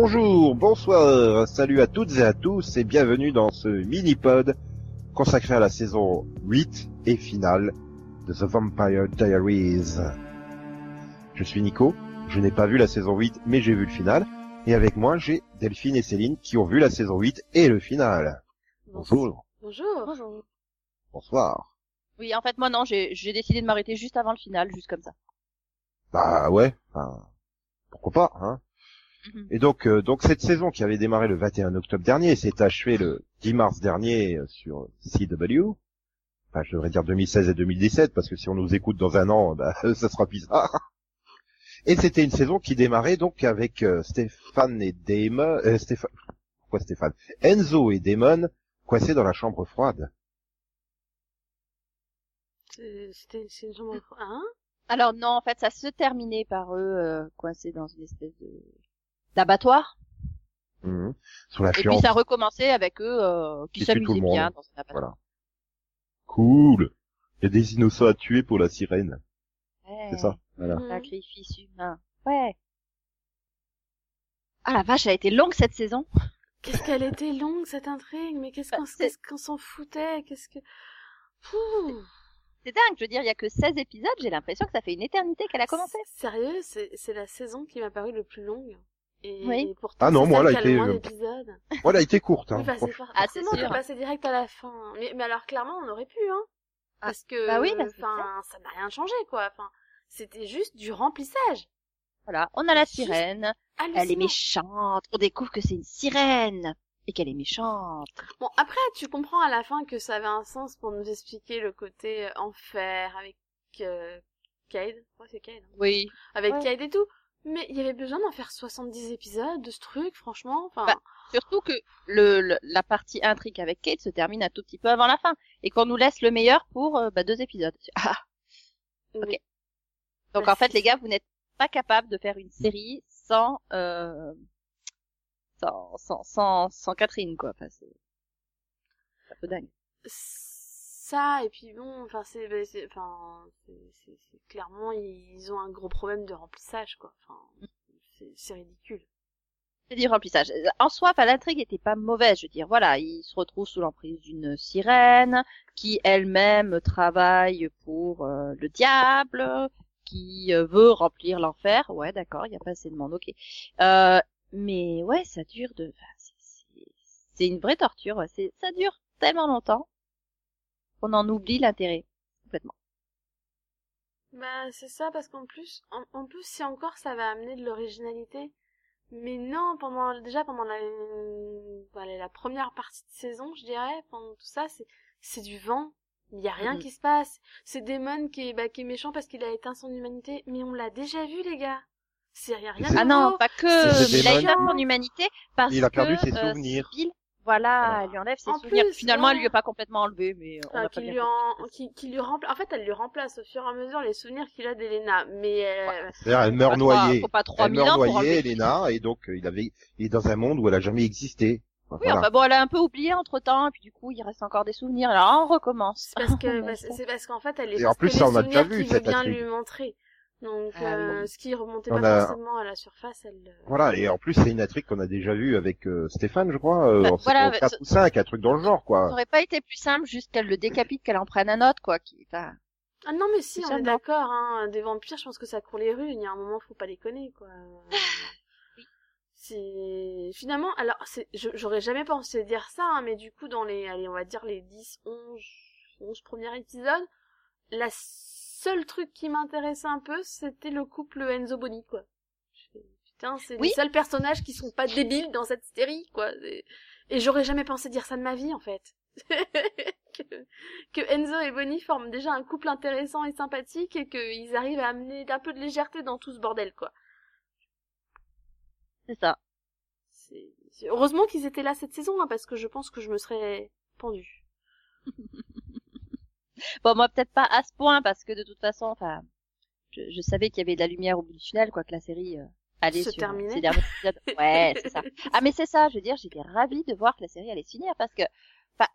bonjour, bonsoir, salut à toutes et à tous et bienvenue dans ce mini-pod consacré à la saison 8 et finale de The Vampire Diaries. Je suis Nico, je n'ai pas vu la saison 8 mais j'ai vu le final et avec moi j'ai Delphine et Céline qui ont vu la saison 8 et le final. Bonjour. Bonjour. Bonjour. Bonsoir. Oui, en fait, moi non, j'ai décidé de m'arrêter juste avant le final, juste comme ça. Bah ouais, enfin, pourquoi pas, hein. Mhm. Et donc, euh, donc cette saison qui avait démarré le 21 octobre dernier s'est achevée le 10 mars dernier euh, sur CW. Enfin, je devrais dire 2016 et 2017 parce que si on nous écoute dans un an, bah, ça sera bizarre. Et c'était une saison qui démarrait donc avec euh, Stéphane et Damon, euh, Stéphane, quoi Stéphane, Enzo et Damon coincés dans la chambre froide. C'était une chambre froide, hein? Alors non, en fait, ça se terminait par eux coincés dans une espèce de d'abattoir. Mmh. la et puis ça recommençait avec eux euh, qui s'amusaient bien dans cet abattoir. Voilà. Cool. Il y a des innocents à tuer pour la sirène. C'est ça. Voilà. Mmh. Sacrifice humain. Ouais. Ah la vache, elle a été longue cette saison. Qu'est-ce qu'elle était longue cette intrigue, mais qu'est-ce bah, qu'on s'en foutait, qu'est-ce que. C'est dingue, je veux dire, il y a que 16 épisodes, j'ai l'impression que ça fait une éternité qu'elle a commencé. Sérieux, c'est la saison qui m'a paru le plus longue. Et oui. pourtant, ah non, moi, elle a été, euh... moi, elle a été courte, hein. Oui, bah, ah, c'est sûr. passé direct à la fin. Mais, mais alors, clairement, on aurait pu, hein. Ah, parce que, bah oui, enfin, ça n'a rien changé, quoi. Enfin, c'était juste du remplissage. Voilà, on a la sirène. Elle est méchante. On découvre que c'est une sirène et qu'elle est méchante. Bon, après, tu comprends à la fin que ça avait un sens pour nous expliquer le côté euh, enfer avec euh, Cade. Ouais, c'est Cade. Hein. Oui. Avec ouais. et tout. Mais il y avait besoin d'en faire 70 épisodes de ce truc, franchement. Enfin. Bah, surtout que le, la partie intrigue avec Kate se termine un tout petit peu avant la fin et qu'on nous laisse le meilleur pour euh, bah, deux épisodes. Ah. Ok. Donc bah, en fait, les gars, vous n'êtes pas capable de faire une série sans euh, sans, sans sans sans Catherine quoi. Enfin, c'est un peu dingue ça et puis bon enfin c'est enfin c'est clairement ils ont un gros problème de remplissage quoi. Enfin c'est ridicule. C'est du remplissage. En soi enfin l'intrigue était pas mauvaise je veux dire. Voilà ils se retrouvent sous l'emprise d'une sirène qui elle-même travaille pour euh, le diable qui euh, veut remplir l'enfer. Ouais d'accord il y a pas assez de monde ok. Euh, mais ouais ça dure de c'est une vraie torture c'est ça dure tellement longtemps on en oublie l'intérêt complètement. Bah c'est ça parce qu'en plus en, plus si encore ça va amener de l'originalité mais non pendant déjà pendant la la première partie de saison je dirais pendant tout ça c'est c'est du vent. Il y a rien mm-hmm. qui se passe. C'est Damon qui est bah, qui est méchant parce qu'il a éteint son humanité. Mais on l'a déjà vu les gars. C'est rien rien ah non pas que il a éteint son humanité parce il a perdu ses euh, souvenirs voilà, elle lui enlève ses souvenirs. Finalement, elle lui a pas complètement enlevé, mais on a qui lui, en... qui, qui lui remplace. En fait, elle lui remplace au fur et à mesure les souvenirs qu'il a d'Elena, mais. Euh... C'est-à-dire, elle meurt noyée. Faut pas elle meurt noyée, Elena, et donc euh, il avait, il est dans un monde où elle a jamais existé. oui, enfin bon, elle a un peu oublié entre temps, et puis du coup, il reste encore des souvenirs. Alors, on recommence. Parce que, bah, c'est parce qu'en fait, elle est. Et en plus, ça, on a déjà vu cette bien lui montrer. Donc, ah euh, ce qui remontait pas forcément à la surface, elle. Euh, voilà, et en plus c'est une intrigue qu'on a déjà vue avec euh, Stéphane, je crois, euh, bah, voilà, 4 ou 5, un truc dans le genre, quoi. Ça aurait pas été plus simple juste qu'elle le décapite, qu'elle en prenne un autre, quoi. Qui, enfin... Ah non, mais si, on est d'accord, hein. Des vampires, je pense que ça court les rues. Il y a un moment, faut pas les connaître, quoi. oui. C'est finalement, alors, c'est, j'aurais jamais pensé dire ça, hein, mais du coup, dans les, allez, on va dire les 10, 11, 11 premiers épisodes, la seul truc qui m'intéressait un peu, c'était le couple Enzo Boni, quoi. Putain, c'est les seuls personnages qui sont pas débiles dans cette série, quoi. Et j'aurais jamais pensé dire ça de ma vie, en fait. que, Enzo et Bonnie forment déjà un couple intéressant et sympathique et qu'ils arrivent à amener un peu de légèreté dans tout ce bordel, quoi. C'est ça. Heureusement qu'ils étaient là cette saison, hein, parce que je pense que je me serais pendue. bon, moi peut-être pas à ce point parce que de toute façon, enfin, je, je savais qu'il y avait de la lumière au bout du tunnel, quoi que la série euh, allait se sur terminer. ces derniers épisodes. Ouais, c'est ça. Ah mais c'est ça, je veux dire, j'étais ravie de voir que la série allait se finir parce que, enfin,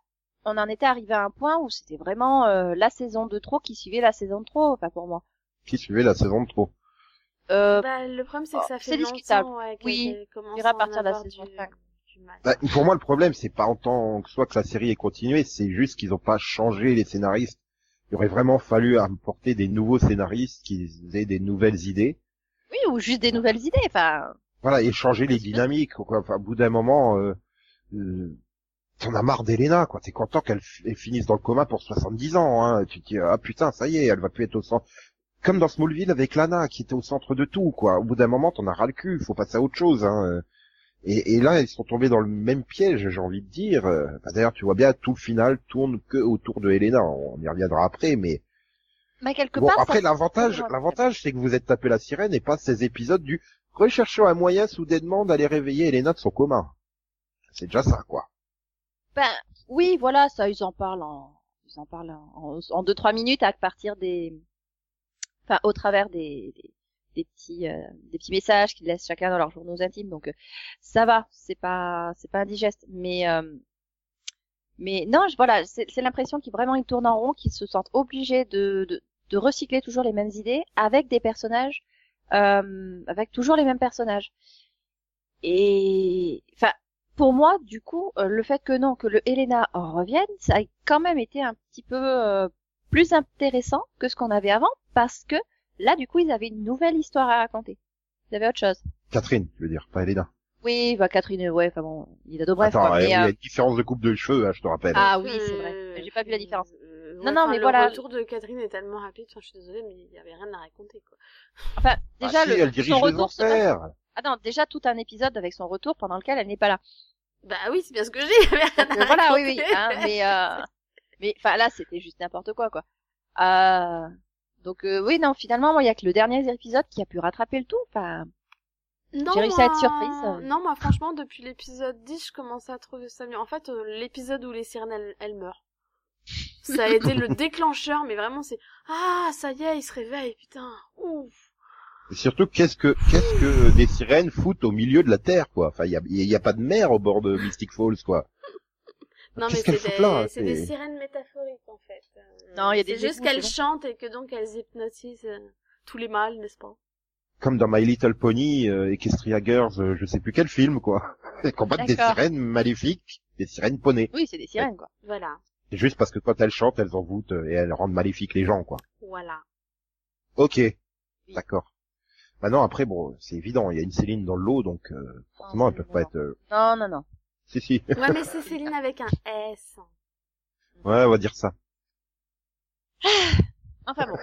on en était arrivé à un point où c'était vraiment euh, la saison de trop qui suivait la saison de trop, enfin pour moi. Qui suivait la saison de trop. Euh, bah, le problème, c'est que ça oh, fait c'est discutable. longtemps, ouais, Oui, ira à partir de la saison du- 5. Du mal. Bah, pour moi, le problème, c'est pas en tant que soit que la série est continuée, c'est juste qu'ils ont pas changé les scénaristes. Il aurait vraiment fallu apporter des nouveaux scénaristes qui aient des nouvelles idées. Oui, ou juste des nouvelles idées. Enfin, Voilà, et changer les dynamiques. Quoi. Enfin, au bout d'un moment, euh, euh, t'en as marre d'Elena, quoi. T'es content qu'elle finisse dans le coma pour 70 ans. Hein. Tu te dis, ah putain, ça y est, elle va plus être au centre. Comme dans Smallville avec Lana, qui était au centre de tout, quoi. Au bout d'un moment, t'en as ras le cul. Faut passer à autre chose. Hein. Et, et là, ils sont tombés dans le même piège, j'ai envie de dire. Euh, bah, D'ailleurs, tu vois bien, tout le final tourne que autour de Elena. On y reviendra après, mais mais quelque Bon, part. après, l'avantage, l'avantage, c'est que vous êtes tapé la sirène et pas ces épisodes du recherchons un moyen soudainement d'aller réveiller Elena de son coma. C'est déjà ça, quoi. Ben oui, voilà, ça ils en parlent en ils en parlent en, en deux trois minutes à partir des enfin au travers des des, des petits euh, des petits messages qu'ils laissent chacun dans leurs journaux intimes. Donc euh, ça va, c'est pas c'est pas indigeste, mais euh, mais non, je, voilà, c'est l'impression qu'ils vraiment ils tournent en rond, qu'ils se sentent obligés de, de recycler toujours les mêmes idées avec des personnages avec toujours les mêmes personnages. Et enfin pour moi, du coup, le fait que non, que le Helena revienne, ça a quand même été un petit peu plus intéressant que ce qu'on avait avant, parce que là, du coup, ils avaient une nouvelle histoire à raconter. Ils avaient autre chose. Catherine, je veux dire, pas Elena. Oui, bah Catherine, ouais, enfin bon, il a de bref. Attends, quoi, il y a euh, une différence de coupe de cheveux, hein, je te rappelle. Ah oui, c'est vrai. Euh, J'ai pas vu la différence. euh, Non, ouais, non, enfin, mais le voilà. retour de Catherine est tellement rapide, enfin, je suis désolée, mais il y avait rien à raconter, quoi. Enfin, Ah déjà, si, le, elle dirige son les retour se passe-. Ah non, déjà tout un épisode avec son retour pendant lequel elle n'est pas là. Bah oui, c'est bien ce que euh, voilà, oui, oui. Hein, mais, euh, mais, enfin, là, c'était juste n'importe quoi, quoi. Euh, donc, euh, oui, non, finalement, moi, il y a que le dernier épisode qui a pu rattraper le tout. Enfin, Non, J'ai réussi à être surprise. Non, moi, franchement, depuis l'épisode 10, je commençais à trouver ça mieux. En fait, euh, l'épisode où les sirènes, elles, elles meurent. Ça a été le déclencheur, mais vraiment, c'est, ah, ça y est, ils se réveillent, putain, ouf. Et surtout, qu'est-ce que, qu'est-ce que des sirènes foutent au milieu de la terre, quoi. Enfin, il y a, il y a pas de mer au bord de Mystic Falls, quoi. Non, mais c'est des, c'est des C'est- sirènes métaphoriques, en fait. Euh, Non, il y a des C'est juste qu'elles chantent et que donc elles hypnotisent euh, tous les mâles, n'est-ce pas? Comme dans My Little Pony, euh, Equestria Girls, euh, je sais plus quel film, quoi. Elles combattent des sirènes maléfiques, des sirènes ponées. oui, c'est des sirènes, quoi. Voilà. C'est juste parce que quand elles chantent, elles envoûtent euh, et elles rendent maléfiques les gens, quoi. Voilà. Ok, d'accord. Maintenant, après, bon, c'est évident, il y a une Céline dans l'eau, donc euh, forcément, Non, elles peuvent non, pas être... euh, Non, non, non. Si, si. Ouais, mais c'est Céline avec un S. Ouais, on va dire ça. Enfin bon.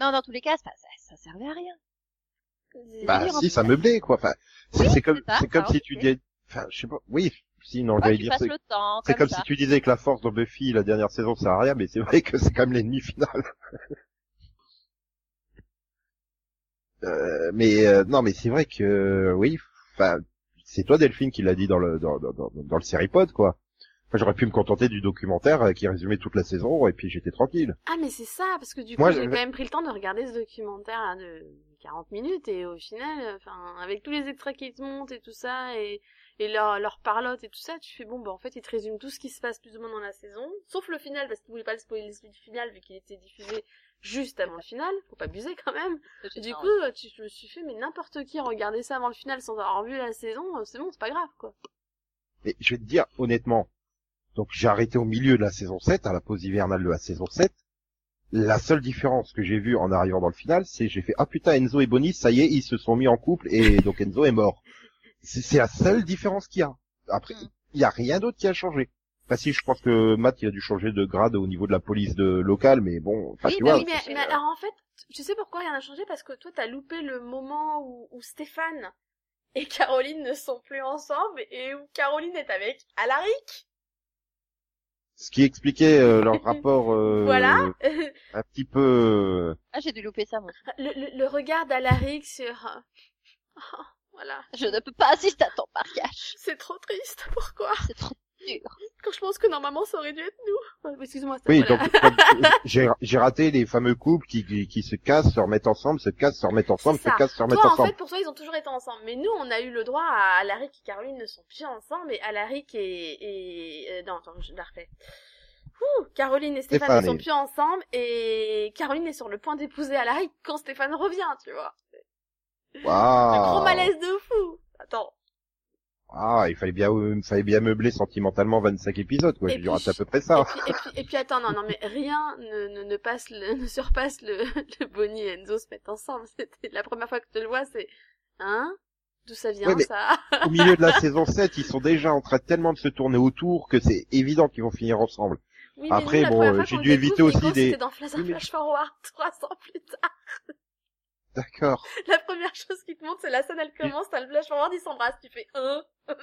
non, dans tous les cas, ça, ça, ça servait à rien. Bah, si, ça meublait, quoi. Enfin, c'est Oui, c'est comme, c'est comme si tu disais... Enfin, je sais pas... Oui, si, non, Ouais, dire... C'est comme ça. si tu disais que la force de Buffy, la dernière saison, ça sert à rien, mais c'est vrai que c'est quand même l'ennemi final. Euh, mais euh, non, mais c'est vrai que euh, oui. Enfin, c'est toi Delphine qui l'a dit dans le dans, dans, dans, dans le Seripod, quoi. Enfin, j'aurais pu me contenter du documentaire euh, qui résumait toute la saison et puis j'étais tranquille. Ah mais c'est ça, parce que du coup j'ai quand même pris le temps de regarder ce documentaire là, de 40 minutes et au final, enfin avec tous les extraits qui te montent et tout ça et, et leur, leur parlotte et tout ça, tu fais bon bah en fait ils te résument tout ce qui se passe plus ou moins dans la saison, sauf le final parce qu'ils voulaient pas le spoiler le final vu qu'il était diffusé juste avant le final, faut pas abuser quand même. Et du coup tu, je me suis fait mais n'importe qui regarder ça avant le final sans avoir vu la saison, euh, c'est bon c'est pas grave quoi. Mais je vais te dire honnêtement, donc j'ai arrêté au milieu de la saison 7, à la pause hivernale de la saison 7. La seule différence que j'ai vue en arrivant dans le final, c'est j'ai fait ah putain Enzo et Bonnie, ça y est, ils se sont mis en couple et donc Enzo est mort. C'est c'est la seule différence qu'il y a. Après, Mm. il y a rien d'autre qui a changé. Enfin si, je pense que Matt il a dû changer de grade au niveau de la police de locale, mais bon, Oui, tu bah vois. oui, mais, mais alors en fait, tu sais pourquoi rien n'a changé? Parce que toi, t'as loupé le moment où, où Stéphane et Caroline ne sont plus ensemble et où Caroline est avec Alaric. Ce qui expliquait euh, leur rapport euh, Voilà. un petit peu. Ah, j'ai dû louper ça, moi. le, le, le regard d'Alaric sur... euh, oh, voilà. Je ne peux pas assister à ton mariage. C'est trop triste. Pourquoi? C'est trop dur. Quand je pense que normalement ça aurait dû être nous. Excuse-moi. c'est- Oui, voilà. donc j'ai j'ai raté les fameux couples qui, qui, qui se cassent, se remettent ensemble, se cassent, se remettent ensemble, se cassent, se remettent Toi, en ensemble. fait, pour toi, ils ont toujours été ensemble. Mais nous, on a eu le droit à Alaric et Caroline ne sont plus ensemble. Et Alaric et... et... euh, non, attends, je la refais. Ouh, Caroline et Stéphane Stéphane ne sont plus ensemble. Et Caroline est sur le point d'épouser Alaric quand Stéphane revient, tu vois. Waouh. Gros malaise de fou. Attends. Ah, il fallait bien, euh, il fallait bien meubler sentimentalement 25 épisodes, quoi. Et Je c'est à peu près ça. Et puis, et puis, et puis attends, non, non, mais rien ne, ne, ne passe le, ne surpasse le, le Bonnie et Enzo se mettent ensemble. C'était la première fois que tu le vois, c'est, hein? D'où ça vient, Ouais, ça? Au milieu de la saison 7, ils sont déjà en train tellement de se tourner autour que c'est évident qu'ils vont finir ensemble. Oui, Après, nous, bon, j'ai dû éviter aussi des- C'était dans Flash, Oui, mais- Flash Forward, 300 plus tard. D'accord. La première chose qui te montre, c'est la scène, elle commence, t'as le Flash Forward, ils s'embrassent, tu fais, hein?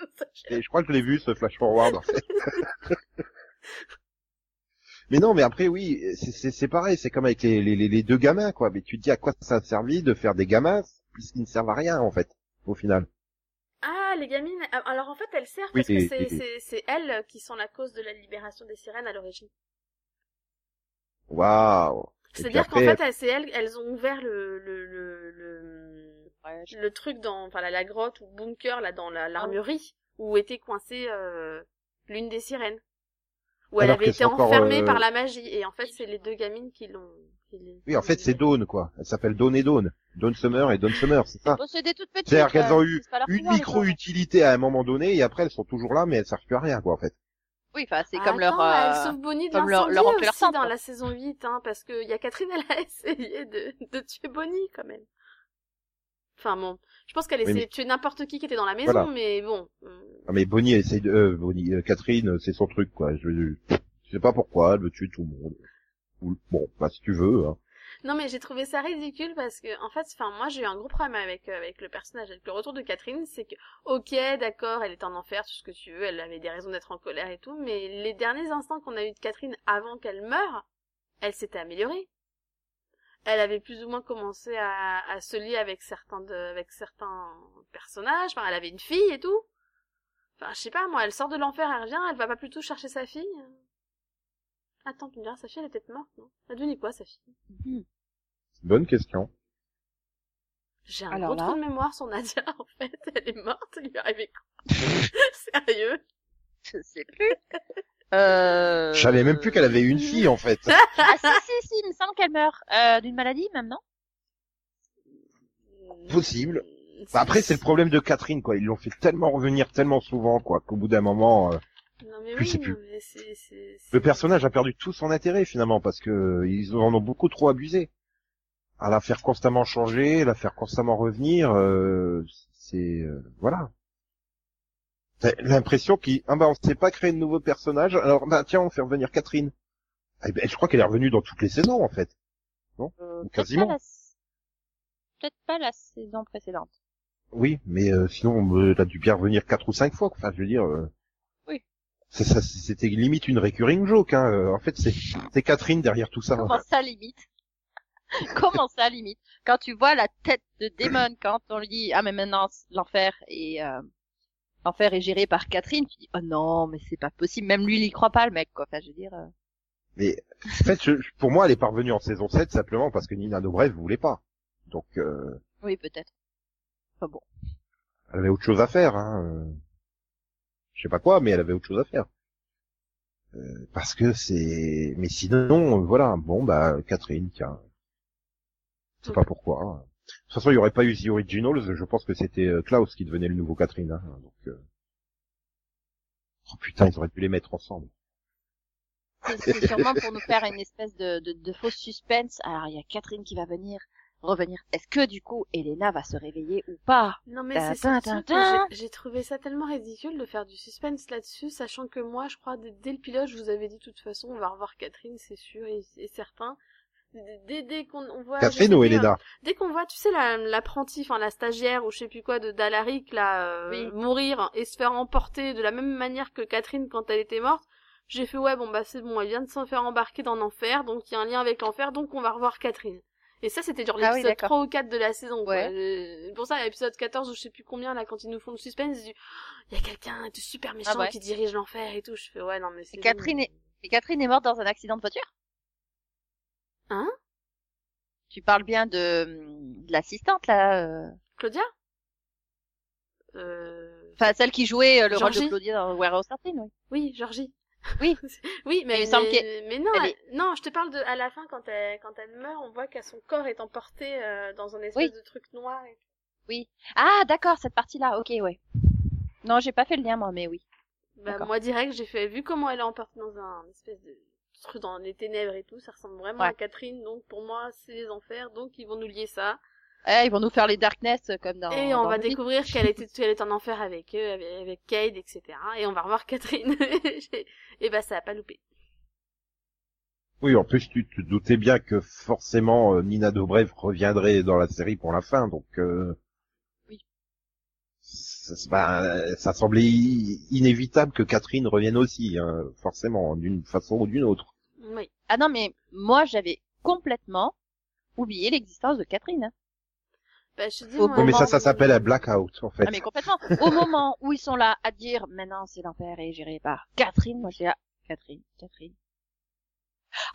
Et je crois que je l'ai vu, ce flash forward, en fait. mais non, mais après, oui, c'est- pareil, c'est comme avec les, les, les- deux gamins, quoi. Mais tu te dis à quoi ça a servi de faire des gamins, puisqu'ils ne servent à rien, en fait, au final? Ah, les gamines. ah, Alors en fait, elles servent Oui, parce que c'est, c'est elles qui sont la cause de la libération des sirènes à l'origine. Waouh. C'est-à-dire qu'en fait, elles, c'est elles, elles ont ouvert le, le, le, le, Ouais, je- le truc dans, enfin la, la grotte ou bunker là dans la, l'armurerie où était coincée euh, l'une des sirènes. Où elle avait été enfermée euh, par la magie. Et en fait, c'est les deux gamines qui l'ont. Oui, en fait, c'est Dawn, quoi. Elle s'appelle Dawn et Dawn. Dawn Summer et Dawn Summer, c'est ça. Bon, c'est des toutes petites. C'est-à-dire qu'elles euh, ont eu Une micro-utilité à un moment donné, et après, elles sont toujours là, mais elles servent plus à rien, quoi, en fait. Oui, enfin, c'est Ah, comme leur. attends, euh, de comme leur- leur emplir aussi simple, dans quoi. la saison 8, hein, parce que y a Catherine, elle a essayé de, de tuer Bonnie, quand même. Enfin bon, je pense qu'elle Oui, essayait mais- de tuer n'importe qui qui était dans la maison, Voilà. mais bon. euh, Ah, mais Bonnie essaye de, euh, Bonnie, euh, Catherine, euh, c'est son truc, quoi. Je, je, je sais pas pourquoi, elle veut tuer tout le monde. Ou- Bon, bah, si tu veux, hein. Non mais j'ai trouvé ça ridicule parce que en fait, enfin moi j'ai eu un gros problème avec euh, avec le personnage, avec le retour de Catherine, c'est que ok d'accord, elle est en enfer, tout ce que tu veux, elle avait des raisons d'être en colère et tout, mais les derniers instants qu'on a eu de Catherine avant qu'elle meure, elle s'était améliorée. Elle avait plus ou moins commencé à, à se lier avec certains de, avec certains personnages, enfin elle avait une fille et tout. Enfin je sais pas moi, elle sort de l'enfer, elle revient, elle va pas plutôt chercher sa fille. Attends, tu me diras, sa fille elle est peut-être morte, non? Elle est devenue quoi sa fille Mhm. Bonne question. J'ai un Alors gros trou de mémoire sur Nadia, en fait. Elle est morte, il lui est arrivé quoi? Sérieux? Je sais plus. Euh... Je savais même plus qu'elle avait une fille, en fait. Ah si, si, si, il me semble qu'elle meurt. Euh, d'une maladie, même, non? Possible. Bah, après, c'est le problème de Catherine, quoi. Ils l'ont fait tellement revenir tellement souvent, quoi, qu'au bout d'un moment, euh, Non mais Je oui, sais non, plus. mais c'est... c'est- c'est- le personnage a perdu tout son intérêt, finalement, parce que euh, ils en ont beaucoup trop abusé. À la faire constamment changer, la faire constamment revenir, euh, c'est, euh, voilà. T'as l'impression qu'ils, ah bah, on sait pas créer de nouveaux personnages, alors, bah, tiens, on fait revenir Catherine. Eh ben, je crois qu'elle est revenue dans toutes les saisons, en fait. Euh, Ou peut-être quasiment. pas la- Peut-être pas la saison précédente. Oui, mais euh, sinon, euh, elle a dû bien revenir quatre ou cinq fois. Enfin, je veux dire. euh, Oui. c'est ça, c'était limite une recurring joke. Hein. euh, En fait, c'est Catherine derrière tout ça. Comment ça, limite? Comment ça, limite? Quand tu vois la tête de Damon, quand on lui dit « Ah, mais maintenant, l'enfer est... euh, L'enfer est géré par Catherine », tu dis « Oh non, mais c'est pas possible. » Même lui, il y croit pas, le mec, quoi. Enfin, je veux dire... euh, Mais en fait, je- je- pour moi, elle est parvenue en saison 7 simplement parce que Nina Dobrev voulait pas. Donc, euh, Oui, peut-être. Enfin bon. elle avait autre chose à faire. Hein. Je sais pas quoi, mais elle avait autre chose à faire. Euh, parce que c'est. Mais sinon, euh, voilà. Bon, bah, Catherine, tiens. Je sais pas pourquoi. hein. De toute façon, il y aurait pas eu The Originals. Je pense que c'était euh, Klaus qui devenait le nouveau Catherine. Hein. Donc, euh... oh putain, ils auraient dû les mettre ensemble. C'est- sûrement pour nous faire une espèce de, de, de fausse suspense. Alors, il y a Catherine qui va venir, revenir. Est-ce que, du coup, Elena va se réveiller ou pas? Non mais c'est j'ai- j'ai trouvé ça tellement ridicule de faire du suspense là-dessus, sachant que moi, je crois, dès, dès le pilote, je vous avais dit de toute façon, on va revoir Catherine, c'est sûr et, et certain. Dès, dès- dès qu'on on voit... Catherine ou Elena? Dès qu'on voit, tu sais, la- l'apprenti, enfin la stagiaire ou je sais plus quoi de Dalaric, là, euh, Oui. mourir et se faire emporter de la même manière que Catherine quand elle était morte, j'ai fait ouais, bon bah c'est bon, elle vient de s'en faire embarquer dans l'enfer, donc il y a un lien avec l'enfer, donc on va revoir Catherine. Et ça, c'était genre Ah oui, l'épisode d'accord. 3 ou 4 de la saison. quoi. Ouais. Euh, Pour ça, à l'épisode 14 ou je sais plus combien, là, quand ils nous font le suspense, il y a quelqu'un de super méchant Ah ouais. qui dirige l'enfer et tout. Je fais ouais, non mais c'est... Et Catherine est- Et Catherine est morte dans un accident de voiture? Hein? Tu parles bien de, de l'assistante, là euh, Claudia? Euh... Enfin, celle qui jouait euh, le rôle de Claudia dans Warehouse 13, oui. Oui, Georgie. Oui. oui, mais, Il me semble mais, qu'elle- mais non, elle non, je te parle de à la fin quand elle quand elle meurt, on voit qu'à son corps est emporté euh, dans un espèce Oui. de truc noir. Et... Oui. Ah, d'accord, cette partie-là. Ok, ouais. Non, j'ai pas fait le lien moi, mais oui. Bah, moi direct, j'ai fait vu comment elle est emportée dans un espèce de truc dans les ténèbres et tout, ça ressemble vraiment à Catherine. Donc pour moi, c'est les enfers. Donc ils vont nous lier ça. Eh, ils vont nous faire les Darkness comme dans. Et on va découvrir qu'elle était, qu'elle est en enfer avec eux, avec, avec Cade, etc. Et on va revoir Catherine. et bah ça a pas loupé. Oui, en plus tu te doutais bien que forcément euh, Nina Dobrev reviendrait dans la série pour la fin, donc. Euh... Oui. Ça, bah, ça semblait inévitable que Catherine revienne aussi, hein, forcément, d'une façon ou d'une autre. Oui. Ah non, mais moi j'avais complètement oublié l'existence de Catherine. Bah, je dis, mais ça, ça s'appelle un blackout, en fait. Ah, mais complètement. Au moment où ils sont là à dire, maintenant c'est l'enfer et géré par Catherine, moi j'ai là, Catherine, Catherine.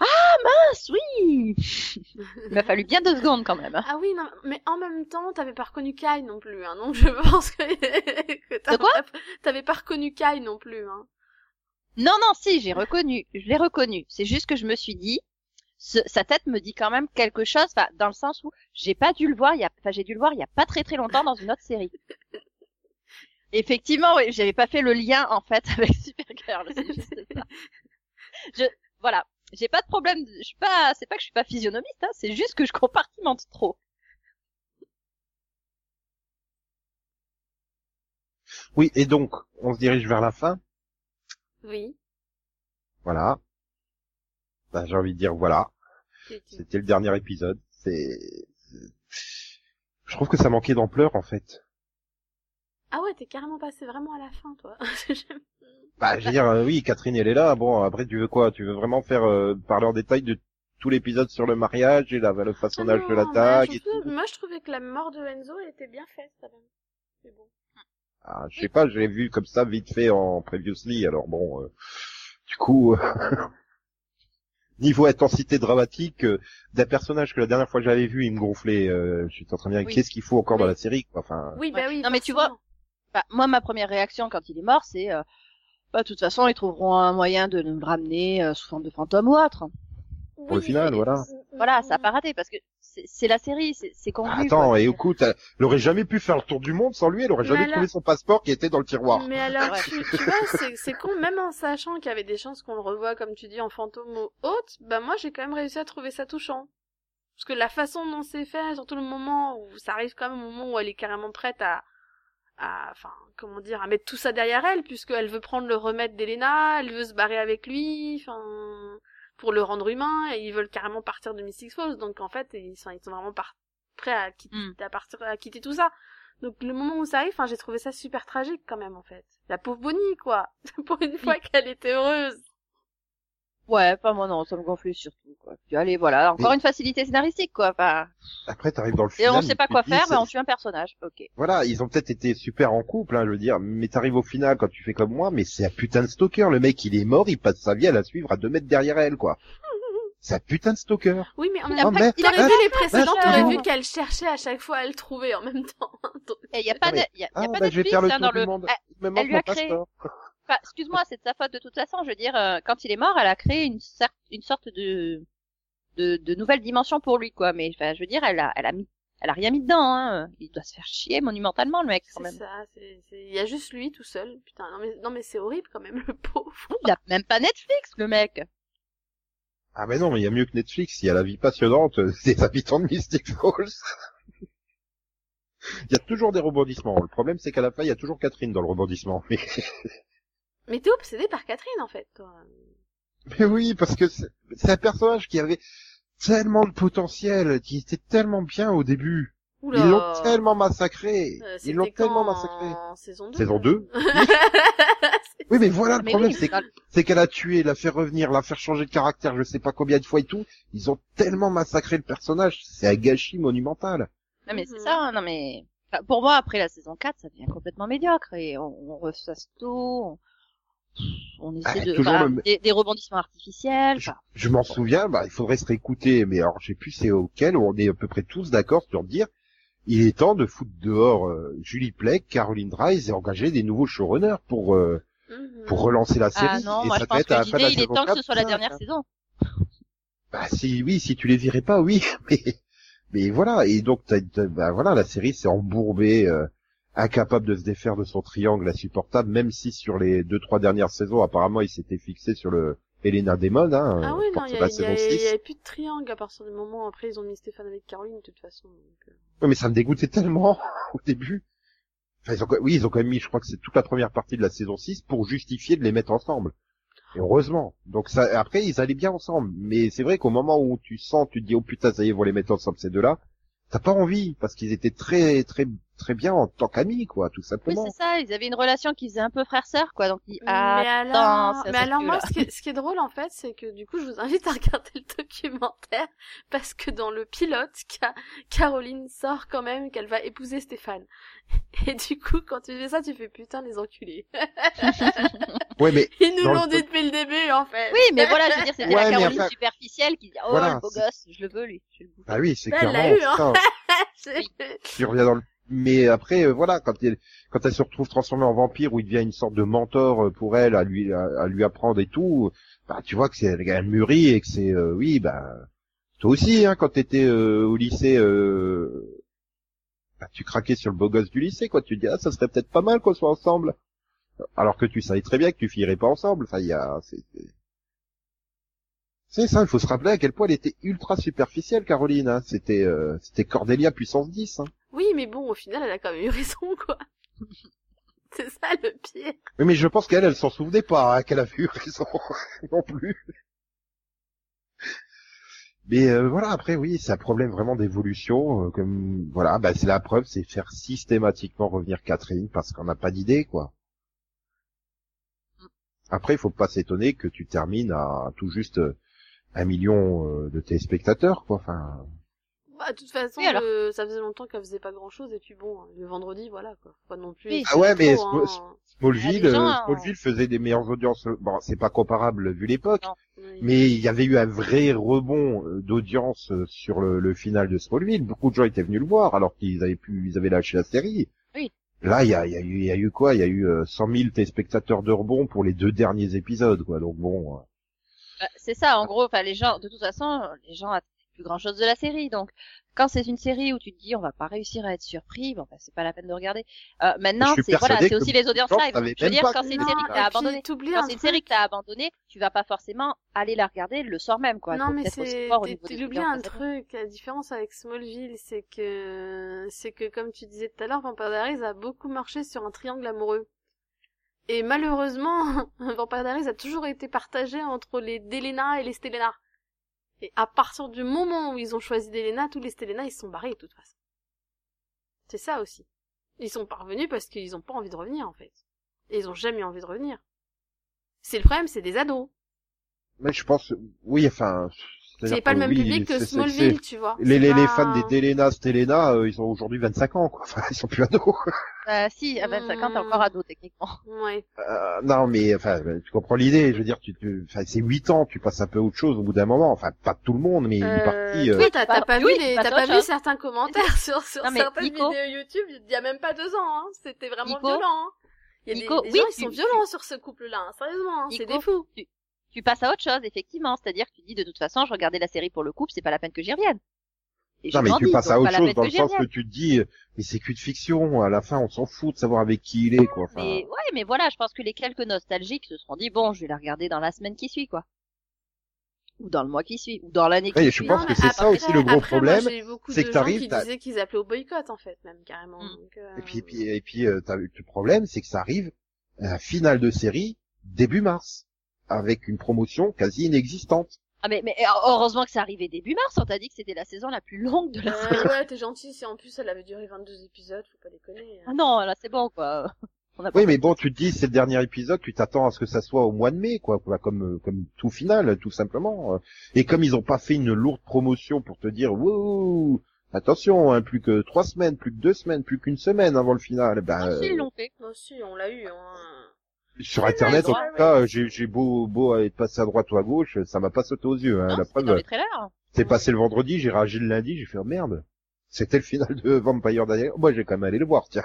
Ah mince, oui Il m'a fallu bien deux secondes quand même. Hein. Ah oui, non, mais en même temps, t'avais pas reconnu Kai non plus, hein, donc je pense que... que quoi? T'avais pas reconnu Kai non plus, hein. Non, non, si, j'ai reconnu, je l'ai reconnu. C'est juste que je me suis dit, sa tête me dit quand même quelque chose, dans le sens où j'ai pas dû le voir, il y a, enfin, j'ai dû le voir il y a pas très très longtemps dans une autre série. Effectivement, oui, j'avais pas fait le lien en fait avec Supergirl, c'est juste ça. Je, voilà, j'ai pas de problème, je suis pas, c'est pas que je suis pas physionomiste, hein, c'est juste que je compartimente trop. Oui, et donc, on se dirige vers la fin. Oui. Voilà. Bah, j'ai envie de dire voilà. C'était le dernier épisode. C'est, je trouve que ça manquait d'ampleur en fait. Ah ouais, t'es carrément passé vraiment à la fin, toi. bah, je veux dire, euh, oui, Catherine, elle est là. Bon, après, tu veux quoi? Tu veux vraiment faire euh, parler en détail de tout l'épisode sur le mariage et la, le façonnage ah de l'attaque Moi, je trouvais que la mort de Enzo était bien faite, quand même. C'est bon. Ah, je sais pas, je l'ai vu comme ça vite fait en previously, alors bon, euh, du coup, niveau intensité dramatique euh, d'un personnage que la dernière fois que j'avais vu, il me gonflait. Euh, je suis en train de dire qu'est-ce qu'il faut encore dans la série quoi. Enfin. Oui, bah oui. Non mais tu vois, bah, moi ma première réaction quand il est mort, c'est euh, bah de toute façon ils trouveront un moyen de nous le ramener sous forme de fantôme ou autre. Pour le final, voilà. Voilà, ça a pas raté parce que c'est la série, c'est convenu. Attends, et écoute, elle aurait jamais pu faire le tour du monde sans lui, elle aurait jamais trouvé son passeport qui était dans le tiroir. Mais alors, tu, tu vois, c'est con, même en sachant qu'il y avait des chances qu'on le revoie, comme tu dis, en fantôme ou autre, bah moi j'ai quand même réussi à trouver ça touchant. Parce que la façon dont c'est fait, surtout le moment où ça arrive quand même au moment où elle est carrément prête à, à, enfin, comment dire, à mettre tout ça derrière elle, puisqu'elle veut prendre le remède d'Elena, elle veut se barrer avec lui, enfin, pour le rendre humain et ils veulent carrément partir de Mystic Falls donc en fait ils sont ils sont vraiment prêts à quitter hmm. à partir à quitter tout ça. Donc le moment où ça arrive j'ai trouvé ça super tragique quand même en fait. La pauvre Bonnie quoi. Pour une fois qu'elle était heureuse Ouais, pas moi non, ça me gonflait surtout quoi. Puis allez, voilà, encore une facilité scénaristique quoi. Enfin... Après t'arrives dans le final. Et on sait pas quoi faire, mais on tue un personnage. Ok. Voilà, ils ont peut-être été super en couple, hein, je veux dire. Mais t'arrives au final quand tu fais comme moi, mais c'est un putain de stalker. Le mec, il est mort, il passe sa vie à la suivre à deux mètres derrière elle quoi. C'est un putain de stalker. Oui, mais en même temps, il aurait vu les précédentes, t'aurais vu qu'elle cherchait à chaque fois à le trouver en même temps. Et il y a pas de, y a, ah, pas bah, de hein, dans le. Monde. Elle, lui a créé. Enfin, excuse-moi, c'est de sa faute de toute façon. Je veux dire, euh, quand il est mort, elle a créé une, une sorte de, de, de nouvelle dimension pour lui, quoi. Mais enfin, je veux dire, elle a, elle a mis, elle a rien mis dedans. Hein. Il doit se faire chier monumentalement, le mec, quand même. C'est ça. C'est, il y a juste lui tout seul. Putain, non mais, non mais c'est horrible quand même, le pauvre. Il a même pas Netflix, le mec. Ah mais non, mais il y a mieux que Netflix. Il y a la vie passionnante des habitants de Mystic Falls. Il y a toujours des rebondissements. Le problème, c'est qu'à la fin, il y a toujours Catherine dans le rebondissement. Mais Mais t'es obsédé par Catherine, en fait, toi. Mais oui, parce que c'est un personnage qui avait tellement de potentiel, qui était tellement bien au début. Ils l'ont tellement massacré. Euh, Ils l'ont tellement massacré. Saison 2. Saison 2 Oui, mais voilà, le problème, c'est qu'elle a tué, l'a fait revenir, l'a fait changer de caractère, je sais pas combien de fois et tout. Ils ont tellement massacré le personnage, c'est un gâchis monumental. Non, mais c'est mhm. ça, non, mais... pour moi, après la saison 4, ça devient complètement médiocre et on, on ressasse tout, on essaie ah, de des, rebondissements artificiels. Je, m'en souviens, bah il faudrait se réécouter, mais alors j'ai plus c'est auquel on est à peu près tous d'accord sur dire il est temps de foutre dehors euh, Julie Plec, Caroline Dries et engager des nouveaux showrunners pour euh, mhm. pour relancer la série. Ah non, moi je pense que l'idée il est temps que ce soit la dernière saison. Bah si oui, si tu les virais pas, oui, mais Mais voilà, et donc t'as, bah voilà, la série s'est embourbée, euh, incapable de se défaire de son triangle insupportable, même si sur les deux trois dernières saisons, apparemment, il s'était fixé sur le Elena Demon, hein. Ah oui, non, il y, la a- saison y, a- 6. y avait plus de triangle à partir du moment où après ils ont mis Stéphane avec Caroline de toute façon. donc, euh. Ouais, mais ça me dégoûtait tellement au début. Enfin, ils ont, oui, ils ont quand même mis, je crois que c'est toute la première partie de la saison 6 pour justifier de les mettre ensemble. Et heureusement. Donc ça, après, ils allaient bien ensemble. Mais c'est vrai qu'au moment où tu sens, tu te dis, oh putain, ça y est, ils vont les mettre ensemble, ces deux-là, t'as pas envie, parce qu'ils étaient très, très, très bien en tant qu'amis, quoi, tout Oui, simplement. c'est ça. Ils avaient une relation qui faisait un peu frère-sœur, quoi. Donc, ils... mais attends, alors, mais alors moi, ce qui, est, ce qui est drôle en fait, c'est que du coup, je vous invite à regarder le documentaire parce que dans le pilote, Ca- Caroline sort quand même qu'elle va épouser Stéphane. Et du coup, quand tu fais ça, tu fais putain les enculés. Ouais, mais, Ils nous le l'ont dit depuis le début en fait. Oui, mais voilà, je veux dire, c'était Ouais, la Caroline enfin- superficielle qui dit, oh, Voilà, le beau gosse, je le veux, lui. Je le ah oui, c'est Elle l'a clairement, eu, hein. tu reviens dans le mais après euh, voilà quand elle quand elle se retrouve transformée en vampire où il devient une sorte de mentor euh, pour elle à lui à, à lui apprendre et tout bah tu vois que c'est elle mûrit et que c'est euh, oui bah toi aussi hein quand t'étais euh, au lycée euh, bah, tu craquais sur le beau gosse du lycée quoi tu te dis ah ça serait peut-être pas mal qu'on soit ensemble alors que tu savais très bien que tu finirais pas ensemble enfin il y a c'est ça, il faut se rappeler à quel point elle était ultra superficielle, Caroline. Hein. C'était, euh, c'était Cordelia puissance 10. Hein. Oui, mais bon, au final, elle a quand même eu raison, quoi. C'est ça le pire. Oui, mais je pense qu'elle, elle s'en souvenait pas, hein, qu'elle a vu raison non plus. Mais euh, voilà, après oui, c'est un problème vraiment d'évolution. euh, comme voilà, bah, c'est la preuve, c'est faire systématiquement revenir Catherine parce qu'on n'a pas d'idée, quoi. Après, il faut pas s'étonner que tu termines à tout juste euh, un million de téléspectateurs, quoi. Enfin, Bah, de toute façon, Oui, alors. le- ça faisait longtemps qu'elle faisait pas grand chose, et puis bon, le vendredi, voilà, quoi. Pas non plus. Oui. Ah ouais, mais trop, hein. Smallville, Ah, gens, euh, hein. Smallville faisait des meilleures audiences. Bon, c'est pas comparable vu l'époque. Oui. mais il y avait eu un vrai rebond euh, d'audience euh, sur le, le final de Smallville. Beaucoup de gens étaient venus le voir alors qu'ils avaient pu, ils avaient lâché la série. Oui. Là, il y a, il y, a eu, il y a eu quoi? Il y a eu euh, 100 000 téléspectateurs de rebond pour les deux derniers épisodes, quoi. Donc bon, euh, Bah, c'est ça, en gros, enfin, les gens, de toute façon, les gens attendent plus grand chose de la série, donc, quand c'est une série où tu te dis, on va pas réussir à être surpris, bon, bah, c'est pas la peine de regarder. Euh, maintenant, c'est, voilà, c'est aussi les audiences live. Je veux dire, quand c'est une série que t'as abandonnée, quand c'est une série que t'as abandonnée, tu vas pas forcément aller la regarder le soir même, quoi. Non, mais c'est, tu oublies un truc, la différence avec Smallville, c'est que, c'est que comme tu disais tout à l'heure, Vampire Diaries a beaucoup marché sur un triangle amoureux. Et malheureusement, Vampire Diaries a toujours été partagé entre les Delena et les Stelena. Et à partir du moment où ils ont choisi Delena, tous les Stelena, ils se sont barrés, de toute façon. C'est ça aussi. Ils sont parvenus parce qu'ils ont pas envie de revenir, en fait. Et ils ont jamais envie de revenir. C'est le problème, c'est des ados. mais je pense, oui, enfin, C'est pas que le même oui, public que Smallville, tu vois. Les, les, fans des Delena, Stelena, euh, ils ont aujourd'hui 25 ans, quoi. Enfin, ils sont plus ados. Euh, si, à 25 ans, t'es Hmm. encore ado, techniquement. Ouais. Euh, non, mais enfin, tu comprends l'idée. Je veux dire, tu, tu, enfin, c'est 8 ans, tu passes un peu autre chose au bout d'un moment. Enfin, pas tout le monde, mais une Euh, partie. euh, oui, t'as pas oui, vu les, t'as c'est pas vu certains commentaires sur, sur Non, mais certaines Nico- vidéos YouTube il y a même pas deux ans, hein. C'était vraiment Nico- violent, hein. Il y a Nico, des, des oui, gens, ils tu- sont tu- violents sur ce couple-là, hein. Sérieusement, hein. C'est des fous. Tu passes à autre chose, effectivement. C'est-à-dire que tu dis, de toute façon, je regardais la série pour le couple, c'est pas la peine que j'y revienne. Et Non, je mais tu dis, passes à autre chose dans que le sens que tu te dis, mais c'est qu'une fiction. À la fin, on s'en fout de savoir avec qui il est, quoi. Enfin, Mais ouais, mais voilà, je pense que les quelques nostalgiques se seront dit bon, je vais la regarder dans la semaine qui suit, quoi. Ou dans le mois qui suit, ou dans l'année qui Ouais, je suit. pense Non, que c'est ça aussi le gros après, problème, c'est de que t'arrives, qui t'as- disaient qu'ils appelaient au boycott, en fait, même, carrément. Mm. Donc, euh, Et puis, et puis, et puis, euh, t'as eu le problème, c'est que ça arrive à un final de série début mars, avec une promotion quasi inexistante. Ah mais, mais heureusement que c'est arrivé début mars, on t'a dit que c'était la saison la plus longue de la série. Euh, ouais, t'es gentil, si en plus elle avait duré 22 épisodes, faut pas déconner. hein. Ah non, là c'est bon, quoi. On a pas Oui, mais bon, tu te dis, c'est le dernier épisode, tu t'attends à ce que ça soit au mois de mai, quoi, quoi, comme, euh, comme tout final, tout simplement. Et comme ils ont pas fait une lourde promotion pour te dire, wouh, attention, hein, plus que trois semaines, plus que deux semaines, plus qu'une semaine avant le final, ben, Ah, si, euh, ils l'ont fait. Moi aussi, on l'a eu, hein. Sur internet, en tout cas, j'ai, j'ai beau, beau être passé à droite ou à gauche, ça m'a pas sauté aux yeux, hein. Non, La preuve, c'est passé le vendredi, j'ai réagi le lundi, j'ai fait, oh, merde. C'était le final de Vampire Diaries. Moi, j'ai quand même allé le voir, tiens.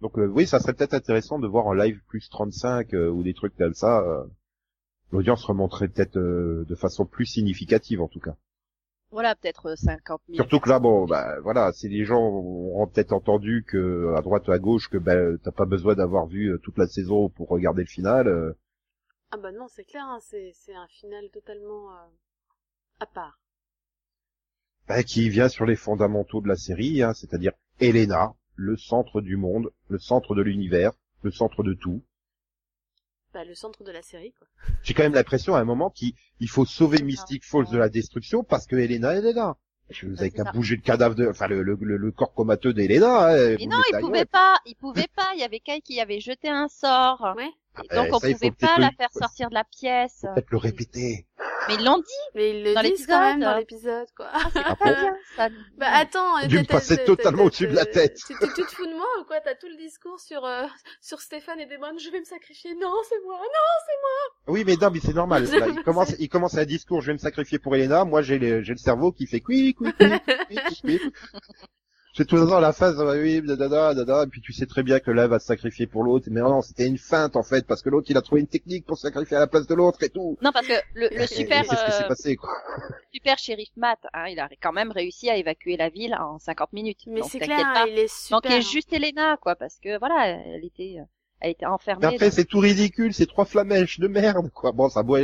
Donc euh, oui, ça serait peut-être intéressant de voir en live plus 35 euh, ou des trucs comme ça. euh, L'audience remonterait peut-être euh, de façon plus significative en tout cas. Voilà, peut-être 50 000. Surtout que là, bon, bah voilà, si les gens auront peut-être entendu que à droite ou à gauche que ben t'as pas besoin d'avoir vu euh, toute la saison pour regarder le final. euh, Ah bah non, c'est clair, hein, c'est c'est un final totalement euh, à part. bah, qui vient sur les fondamentaux de la série, hein, c'est-à-dire Elena, le centre du monde, le centre de l'univers, le centre de tout. Bah le centre de la série, quoi. J'ai quand même l'impression à un moment qu'il il faut sauver Mystic Falls de la destruction parce que Elena elle est là. Vous avez c'est qu'à bouger le cadavre de, enfin le, le, le- le corps comateux d'Elena. hein, Mais non, il pouvait pas, il pouvait pas. Il y avait Kai qui avait jeté un sort. Ouais. Ah Et ben, donc on ça, pouvait pas la faire sortir de la pièce. faut peut-être le répéter. Mais ils l'ont dit. Mais ils le Dans disent quand même l'épisode. dans l'épisode, quoi. Ah, c'est Ah pas bon bien ça. Bah attends, me passer t'as- totalement au-dessus de la tête. Tu, tu- tu te fous de moi ou quoi? T'as tout le discours sur euh, sur Stéphane et Damon. Je vais me sacrifier. Non, c'est moi. Non. Oui, mais non, mais c'est normal. Là, il commence, il commence un discours. Je vais me sacrifier pour Elena. Moi, j'ai le, j'ai le cerveau qui fait oui, oui, oui, oui, J'ai tout le temps la phase, ah oui, dada, dada, et puis tu sais très bien que l'un va se sacrifier pour l'autre, mais non, c'était une feinte en fait, parce que l'autre il a trouvé une technique pour se sacrifier à la place de l'autre et tout. Non, parce que le, super, et c'est ce qui s'est euh, passé quoi. super shérif Matt, hein, il a quand même réussi à évacuer la ville en 50 minutes. Mais Donc, c'est clair, pas. il est super. Donc il y a juste Elena, quoi, parce que voilà, elle était, euh, elle était enfermée. Mais après dans- c'est tout ridicule, c'est trois flamèches de merde quoi. Bon, ça boit,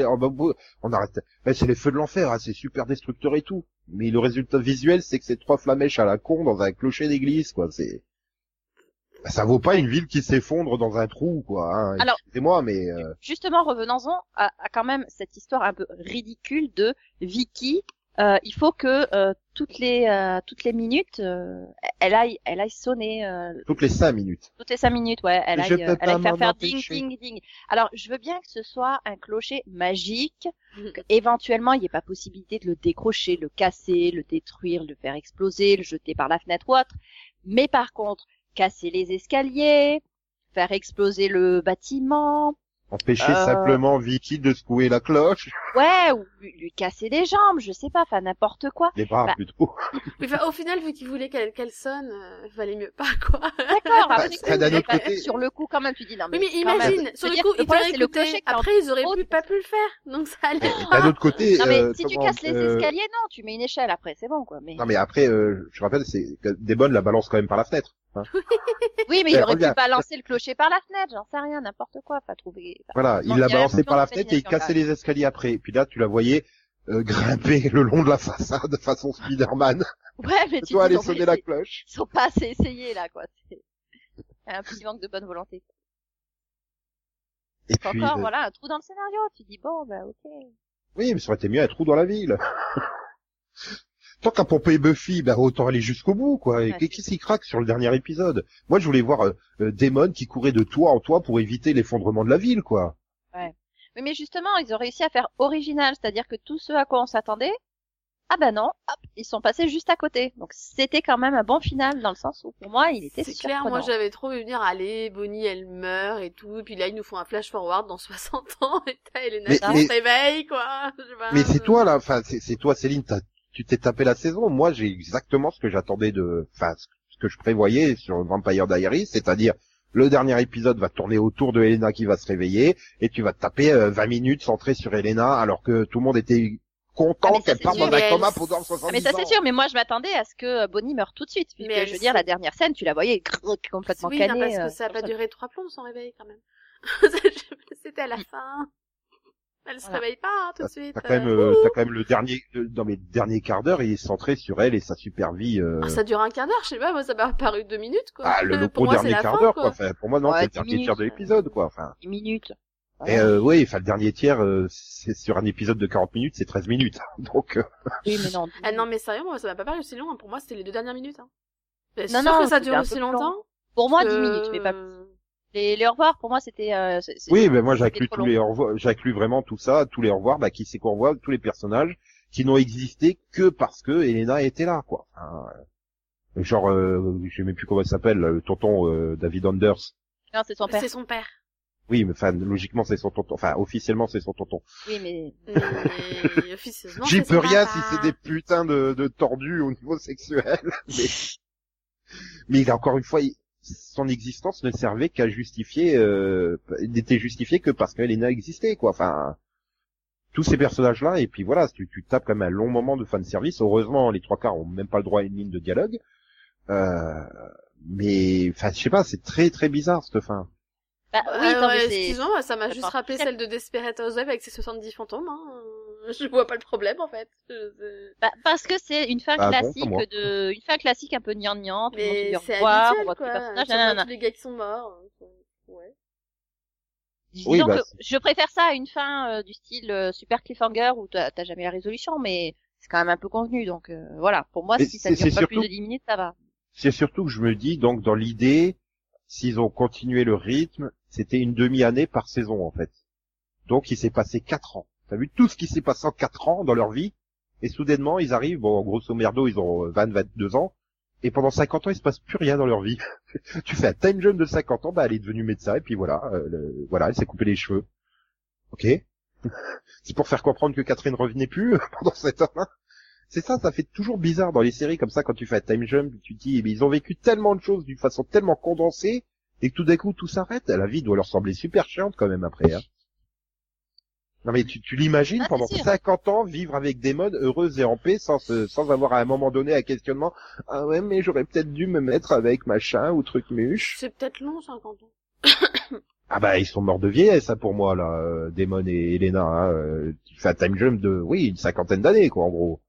on, arrête. Mais c'est les feux de l'enfer, hein, c'est super destructeur et tout. Mais le résultat visuel, c'est que c'est trois flamèches à la con dans un clocher d'église quoi. C'est Bah, ça vaut pas une ville qui s'effondre dans un trou quoi. Hein. Alors- Excusez-moi, mais euh, Justement, revenons-en à, à quand même cette histoire un peu ridicule de Vicky. Euh, il faut que euh, toutes les euh, toutes les minutes, euh, elle aille elle aille sonner euh, toutes les cinq minutes. toutes les cinq minutes, ouais, elle aille, euh, elle aille pas faire faire ding ding ding. Alors, je veux bien que ce soit un clocher magique, que éventuellement il n'y ait pas possibilité de le décrocher, le casser, le détruire, le faire exploser, le jeter par la fenêtre ou autre. Mais par contre, casser les escaliers, faire exploser le bâtiment, Empêcher Euh. simplement Vicky de secouer la cloche, ouais, ou lui, casser les jambes, je sais pas, enfin n'importe quoi. les bras Bah. plutôt. Mais enfin, au final, vu qu'il voulait qu'elle qu'elle sonne, euh, valait mieux pas, quoi. D'accord, après, Bah, côté- sur le coup quand même, tu dis non mais. Oui, mais même. imagine, sur le coup, ils t'auraient c'est le écouté. Après, ils auraient pu, pas pu le faire. Donc ça allait. D'un autre côté, Non mais euh, si tu casses les escaliers, non, tu mets une échelle après, c'est bon quoi. Mais Non mais après, euh, je rappelle, c'est que Desmond la balance quand même par la fenêtre. Hein. oui, mais Eh, il aurait regarde. pu balancer le clocher par la fenêtre, j'en sais rien, n'importe quoi, pas trouver. Voilà, il l'a balancé par la de fenêtre et il cassait les escaliers après. Et puis là, tu la voyais euh, grimper le long de la façade façon Spider-Man. Ouais, mais tu Toi, dis, aller sonner la cloche. Ils sont pas assez essayés là quoi. C'est un petit manque de bonne volonté. Et puis, Encore, euh, voilà, un trou dans le scénario. Tu dis bon, bah ok. oui, mais ça aurait été mieux un trou dans la ville. Tant qu'à pomper Buffy, bah autant aller jusqu'au bout, quoi. Et Ouais, qu'est-ce qui craque sur le dernier épisode? Moi, je voulais voir euh, euh, Damon qui courait de toit en toit pour éviter l'effondrement de la ville, quoi. Oui, mais justement, ils ont réussi à faire original, c'est-à-dire que tout ce à quoi on s'attendait, ah ben non, hop, ils sont passés juste à côté. Donc c'était quand même un bon final dans le sens où pour moi il était C'est clair, moi j'avais trop vu venir, allez, Bonnie elle meurt et tout, et puis là ils nous font un flash forward dans 60 ans, et t'as Elena qui réveille, quoi. Je sais pas, Mais c'est euh, toi là, enfin c'est c'est toi Céline, t'as- tu t'es tapé la saison. Moi j'ai exactement ce que j'attendais de, enfin ce que je prévoyais sur Vampire Diaries, c'est-à-dire le dernier épisode va tourner autour de Elena qui va se réveiller et tu vas te taper euh, 20 minutes centrées sur Elena alors que tout le monde était Ah, content ça, qu'elle parte dans un coma pendant 70 Ah, mais ça c'est sûr, mais moi je m'attendais à ce que Bonnie meure tout de suite, puisque Mais je veux dire la dernière scène, tu la voyais complètement Oui, non, canée. parce euh, que ça a pas duré trois plombs son réveil quand même. C'était à la fin. Elle se Voilà. réveille pas hein, tout de suite. T'as quand même, euh, euh, t'as quand même le dernier, le- dans mes derniers quarts d'heure, il est centré sur elle et sa super vie. euh, ah, ça dure un quart d'heure, je sais pas, moi ça m'a paru deux minutes quoi. ah, le, le Pour moi, dernier quart d'heure, quoi. Enfin, pour moi, non, Ouais, c'est le 10 dernier minutes, tiers de l'épisode, quoi. Enfin. 10 minutes. Et euh, oui, enfin le dernier tiers, euh, c'est sur un épisode de 40 minutes, c'est 13 minutes. Donc euh, Oui, mais non. Ah non mais sérieux, moi ça m'a pas paru aussi long, hein. pour moi c'était les deux dernières minutes. Hein. Non, sûr non, que ça dure aussi longtemps. Pour moi 10 que- minutes, mais pas plus. Les, les au revoir pour moi c'était. Euh, c'est- c'est- oui, ben moi j'inclus tous long. les au revoir, j'inclus vraiment tout ça, tous les au revoir, bah qui c'est qu'on revoit, tous les personnages qui n'ont existé que parce que Elena était là, quoi. Euh, genre, euh, je sais même plus comment il s'appelle, le tonton euh, David Anders. Non, c'est son père. C'est son père. Oui, mais enfin logiquement c'est son tonton, enfin officiellement c'est son tonton. Oui, mais Mais officieusement, J'y peux rien si c'est des putains de, de tordus au niveau sexuel. Mais, mais il a encore une fois, il- son existence ne servait qu'à justifier, euh, n'était justifiée que parce qu'Elena existait, quoi. Enfin, tous ces personnages-là, et puis voilà, tu, tu tapes quand même un long moment de fan service. Heureusement, les trois quarts ont même pas le droit à une ligne de dialogue. Euh, mais, enfin, je sais pas, c'est très très bizarre cette fin. Bah, oui, Euh, excuse-moi, ça m'a juste rappelé celle de Desperate Housewives avec ses 70 fantômes. Hein. Je vois pas le problème en fait. Je- Bah, parce que c'est une fin Ah bon, classique de, une fin classique un peu gnangnan, tout le monde se dit on voit tous les personnages, tous les gars qui sont morts. hein. Ouais. Oui, Disons bah, que je préfère ça à une fin euh, du style euh, super cliffhanger où t'as jamais la résolution, mais c'est quand même un peu convenu. Donc euh, voilà, pour moi, Mais si ça dure pas plus de 10 minutes, ça va. C'est surtout que je me dis, donc dans l'idée, s'ils ont continué le rythme, c'était une demi-année par saison en fait. Donc il s'est passé quatre ans. T'as vu tout ce qui s'est passé en quatre ans dans leur vie? Et soudainement, ils arrivent, bon, grosso merdo, ils ont 20, 22 ans, et pendant 50 ans, il se passe plus rien dans leur vie. tu fais un time jump de 50 ans, bah, elle est devenue médecin, et puis voilà, euh, voilà, elle s'est coupé les cheveux. Ok? C'est pour faire comprendre que Catherine revenait plus pendant cette ans C'est ça, ça fait toujours bizarre dans les séries comme ça, quand tu fais un time jump, tu dis, eh bien, ils ont vécu tellement de choses d'une façon tellement condensée, et que tout d'un coup, tout s'arrête. La vie doit leur sembler super chiante quand même après, hein. Non mais tu, tu l'imagines Ah, pendant sûr. 50 ans vivre avec des modes heureuses et en paix sans se- sans avoir à un moment donné un questionnement ah ouais mais j'aurais peut-être dû me mettre avec machin ou truc muche C'est peut-être long 50 ans. ah bah ils sont morts de vieillesse ça pour moi là euh, Damon et Elena hein, euh, tu fais un time jump de oui une cinquantaine d'années quoi en gros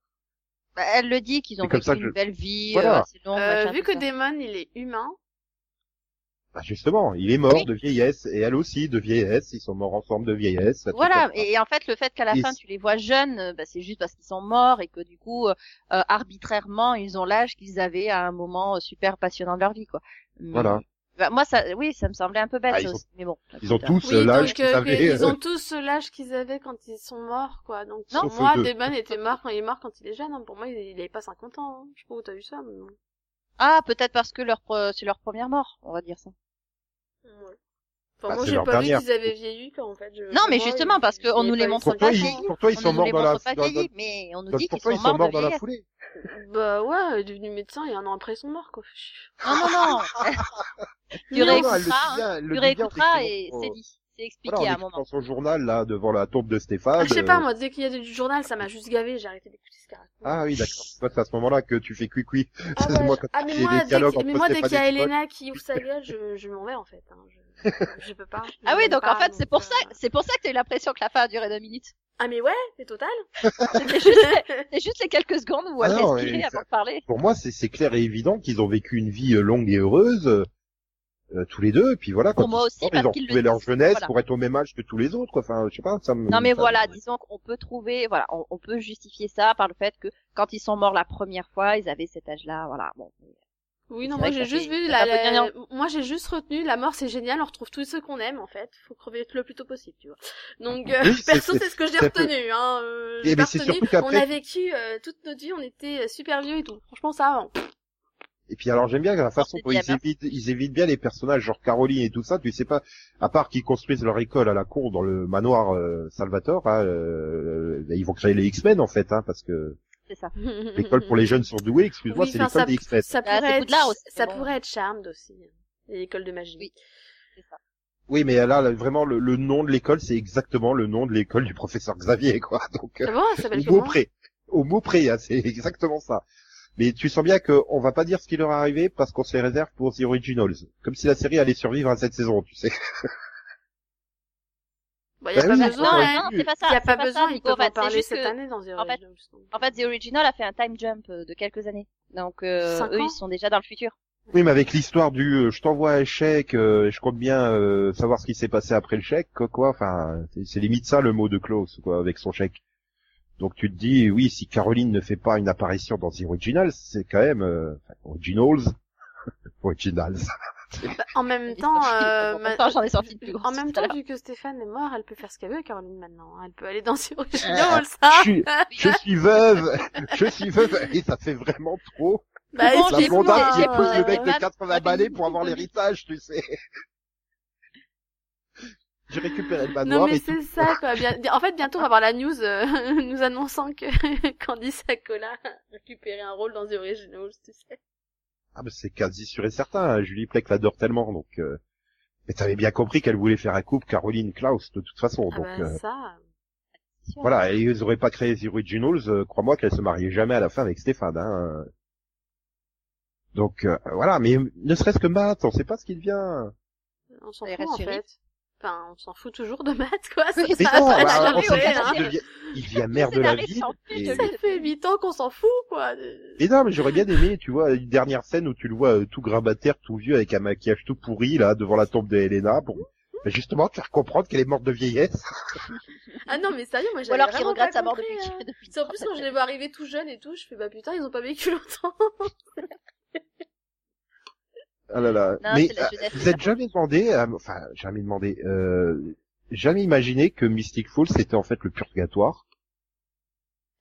Bah, elle le dit qu'ils ont vécu une je- belle vie, Voilà. euh, Euh, machin, vu que ça. Damon il est humain, bah justement il est mort Oui. de vieillesse et elle aussi de vieillesse ils sont morts ensemble de vieillesse Voilà, et en fait, le fait qu'à la Et fin tu les vois jeunes, euh, bah, c'est juste parce qu'ils sont morts et que du coup, euh, euh, arbitrairement, ils ont l'âge qu'ils avaient à un moment euh, super passionnant de leur vie, quoi. Mais- Voilà. Bah, moi, ça, oui, ça me semblait un peu bête, Ah, ça ils ont- aussi, mais bon. ils ont tous oui, l'âge qu'ils avaient ils ont tous l'âge qu'ils avaient quand ils sont morts, quoi. Donc Non. Sauf moi. Damon était mort quand il est mort quand il est jeune. hein. Pour moi, il, il avait pas 50 ans. hein. Je sais pas où t'as vu ça, mais bon. Ah, peut-être parce que leur, pre- c'est leur première mort, on va dire ça. Ouais. Enfin, Bah, moi, j'ai pas dernière. vu qu'ils avaient vieilli, quoi, en fait. Je- Non, mais moi, justement, parce qu'on nous les pas montre pour toi, 50 ils, ans. pour toi ils on sont morts dans la pas vieillis, mais on nous dit qu'ils sont ils sont morts dans la vieillesse. foulée? Bah ouais, il est devenu médecin et un an après ils sont morts, quoi. Non, non, non. tu elle réécouteras, hein. elle tu réécouteras et c'est son- dit. C'est expliqué Voilà, en à un moment. son journal là devant la tombe de Stéphane. Ah, je sais euh, pas, moi, dès qu'il y a du journal, ça m'a juste gavé, j'ai arrêté d'écouter ce qu'il raconte. Ah oui, d'accord. Toi, c'est à ce moment-là que tu fais cuicui. Ah, C'est ouais, moi quand ah, mais moi, des dès mais moi, dès qu'il y a. Elena qui ouvre sa gueule, je, je m'en vais, en fait. Hein. Je, je peux pas. je Ah oui, donc en pas, fait, c'est pour ça, euh, c'est pour ça que t'as eu l'impression que la fin a duré deux minutes. Ah mais ouais, c'est total. C'était juste, c'est juste les quelques secondes où Ah elle non, respirait avant ça- de parler. Pour moi, c'est c'est clair et évident qu'ils ont vécu une vie euh, longue et heureuse, euh, tous les deux. Et puis voilà, Pour moi aussi, parce ils ont qu'ils le retrouvé leur disent. jeunesse Voilà. pour être au même âge que tous les autres. Quoi. Enfin, je sais pas. Ça me, Non mais ça- voilà, disons qu'on peut trouver, voilà, on, on peut justifier ça par le fait que quand ils sont morts la première fois, ils avaient cet âge-là, voilà. Bon, Oui, non, moi j'ai juste fait- vu la, la- moi j'ai juste retenu la mort c'est génial, on retrouve tous ceux qu'on aime en fait. Faut crever le plus tôt possible, tu vois. Donc euh, Oui, perso c'est- ce que j'ai retenu hein. Euh, Eh j'ai retenu. On a vécu euh, toute notre vie, on était euh, super vieux et tout. Franchement ça hein. Et puis alors j'aime bien la façon dont ils hein. évitent, ils évitent bien les personnages genre Caroline et tout ça. Tu sais pas, à part qu'ils construisent leur école à la cour dans le manoir euh, Salvatore, hein, euh, ils vont créer les X-Men en fait, hein, parce que c'est ça. l'école pour les jeunes surdoués, excuse-moi, Oui, c'est l'école des X-Men. ça Ah, pourrait être, Poudlard aussi, ça bon. pourrait être Charmed aussi. L'école de magie. Oui. C'est ça. Oui, mais là, là, vraiment, le, le nom de l'école, c'est exactement le nom de l'école du professeur Xavier, quoi. Donc, euh, Ah bon, ça au s'appelle mot près. Au mot près, hein, c'est exactement ça. Mais tu sens bien qu'on va pas dire ce qui leur est arrivé parce qu'on se les réserve pour The Originals. Comme si la série allait survivre à cette saison, tu sais. Bah, y a Bah pas oui, besoin, non, hein. non, c'est pas ça. Y a pas ça, besoin, ils Nico. peuvent En fait, en parler cette que- année dans The en fait, Originals. En fait, The Original a fait un time jump euh, de quelques années. Donc euh, eux, ils sont déjà dans le futur. Oui, mais avec l'histoire du euh, je t'envoie un chèque euh, et je compte bien euh, savoir ce qui s'est passé après le chèque, quoi, quoi. Enfin, c'est- c'est limite ça le mot de Klaus, quoi, avec son chèque. Donc tu te dis, oui, si Caroline ne fait pas une apparition dans The Originals, c'est quand même euh, Originals, Originals. Bah, en même temps, euh, en ma- même temps, j'en ai sorti de plus gros En même tout à temps, l'heure. vu que Stéphane est mort, elle peut faire ce qu'elle veut, Caroline, maintenant. Elle peut aller dans ses Euh, originals, je, ça. suis, je suis veuve, je suis veuve, et ça fait vraiment trop. Bah, la qui épouse posé le mec de vannes 80 balais pour avoir l'héritage, tu sais. J'ai récupéré le Non manoir mais et tout. c'est ça quoi. Bien... En fait bientôt on va avoir la news euh, nous annonçant que Candice Acola a récupéré un rôle dans The Originals, tu sais. Ah, mais c'est quasi sûr et certain, hein. Julie Plec l'adore tellement, donc, euh... Mais t'avais bien compris qu'elle voulait faire un couple Caroline Klaus, de toute façon, Ah donc, bah euh, ça. Voilà, et ils auraient pas créé The Originals, euh, crois-moi qu'elle se mariait jamais à la fin avec Stéphane. Hein. Donc euh, voilà, mais ne serait-ce que Matt, on sait pas ce qu'il devient. On s'en fout en fait. Enfin, on s'en fout toujours de Matt, quoi. Ça, mais ça, non, bah, on fout, hein. il devient, il devient maire de la ville. Et... Ça fait 8 ans qu'on s'en fout, quoi. Et non, mais j'aurais bien aimé, tu vois, une dernière scène où tu le vois euh, tout grabataire, tout vieux, avec un maquillage tout pourri, là, devant la tombe de Helena, pour bah, justement te faire comprendre qu'elle est morte de vieillesse. ah non, mais sérieux, moi Ou j'avais alors qu'il regrette pas sa mort depuis. hein. depuis en plus quand je les vois arriver tout jeunes et tout, je fais bah putain, ils ont pas vécu longtemps. Ah là là. Non, mais la euh, jeunesse vous êtes jamais demandé, enfin jamais demandé, euh, jamais imaginé que Mystic Falls c'était en fait le purgatoire.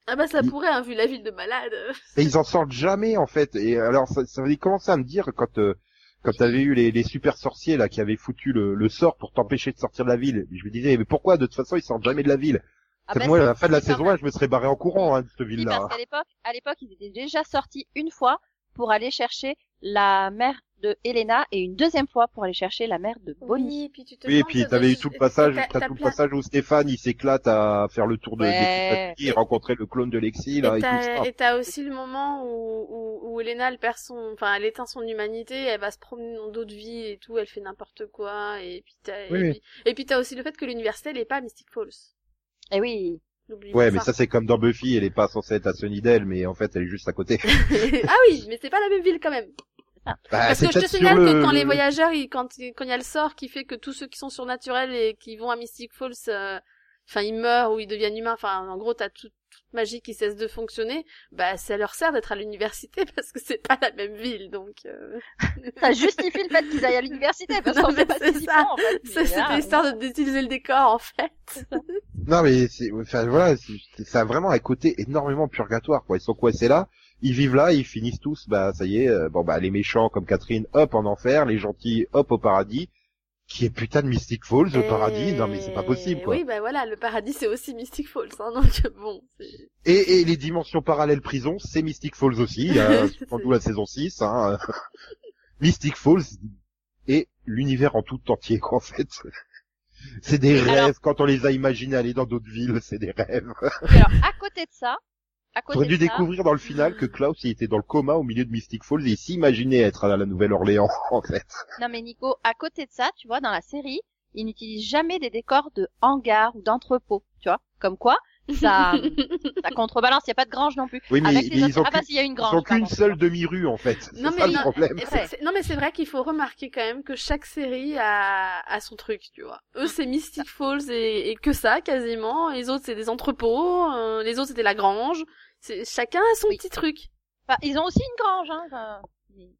ah bah ça Il- pourrait, hein, vu la ville de malade. Et ils en sortent jamais en fait. Et alors ça, ça avait commencé à me dire quand euh, quand t'avais eu les, les super sorciers là qui avaient foutu le, le sort pour t'empêcher de sortir de la ville. Je me disais mais pourquoi de toute façon ils sortent jamais de la ville? Ah C'est bah, Moi à la fin de la saison même- 1 je me serais barré en courant hein, de cette Oui, ville là. parce qu'à l'époque, à l'époque, ils étaient déjà sortis une fois pour aller chercher la mère de Helena et une deuxième fois pour aller chercher la mère de Bonnie. Oui, puis tu te Oui, et puis t'avais eu tout le et- passage, et t'as- tout le plein- passage où Stéphane il s'éclate à faire le tour de Ouais. des petits, et rencontrer le clone de Lexi là Et et, ça. et t'as aussi le moment où, où, où Elena, elle perd son, enfin, elle éteint son humanité, elle va se promener dans d'autres vies et tout, elle fait n'importe quoi, et puis t'as, Oui, et, puis, et puis t'as aussi le fait que l'université, elle est pas à Mystic Falls. Eh oui. Ouais, mais ça c'est comme dans Buffy, elle est pas censée être à Sunnydale, mais en fait elle est juste à côté. ah oui, mais c'est pas la même ville quand même. Bah, Parce que je te signale le- que quand les le- voyageurs, ils, quand, ils- quand il y a le sort qui fait que tous ceux qui sont surnaturels et qui vont à Mystic Falls, euh, enfin, ils meurent ou ils deviennent humains, enfin, en gros, t'as tout, toute magie qui cesse de fonctionner, bah, ça leur sert d'être à l'université parce que c'est pas la même ville, donc, euh... Ça justifie le fait qu'ils aillent à l'université parce qu'on sait pas c'est ça. en fait. c'est- Mais c'était là, histoire de- d'utiliser le décor, en fait. Non mais c'est, enfin voilà, c'est- ça a vraiment un côté énormément purgatoire quoi. Ils sont coincés là, ils vivent là, ils finissent tous, bah ça y est, euh, bon bah les méchants comme Catherine, hop en enfer, les gentils, hop au paradis. Qui est putain de Mystic Falls, le Et- paradis? Non mais c'est pas possible quoi. Oui, bah voilà, le paradis, c'est aussi Mystic Falls, hein, donc bon, c'est... Et, et les dimensions parallèles prison, c'est Mystic Falls aussi, a sans doute la saison 6. Hein. Mystic Falls et l'univers en tout entier quoi en fait. C'est des rêves, Alors- quand on les a imaginés aller dans d'autres villes, c'est des rêves. Alors, à côté de ça, J'aurais dû ça, découvrir dans le final que Klaus il était dans le coma au milieu de Mystic Falls et il s'imaginait être à la Nouvelle-Orléans en fait. non mais Nico, à côté de ça, tu vois, dans la série, ils n'utilisent jamais des décors de hangar ou d'entrepôt, tu vois, comme quoi, ça, ça contrebalance, il n'y a pas de grange non plus. Oui mais Avec les ils autres... ont Ah bah qu'une- s'il y a une ils grange. ont qu'une pardon. seule demi-rue en fait. Non, ça mais le non, mais c'est vrai qu'il faut remarquer quand même que chaque série a, a son truc, tu vois. Eux c'est Mystic Falls et, et que ça quasiment. Les autres c'est des entrepôts, euh, les autres c'était la grange. C'est chacun a son Oui. petit truc. Enfin, ils ont aussi une grange, hein. enfin, mais-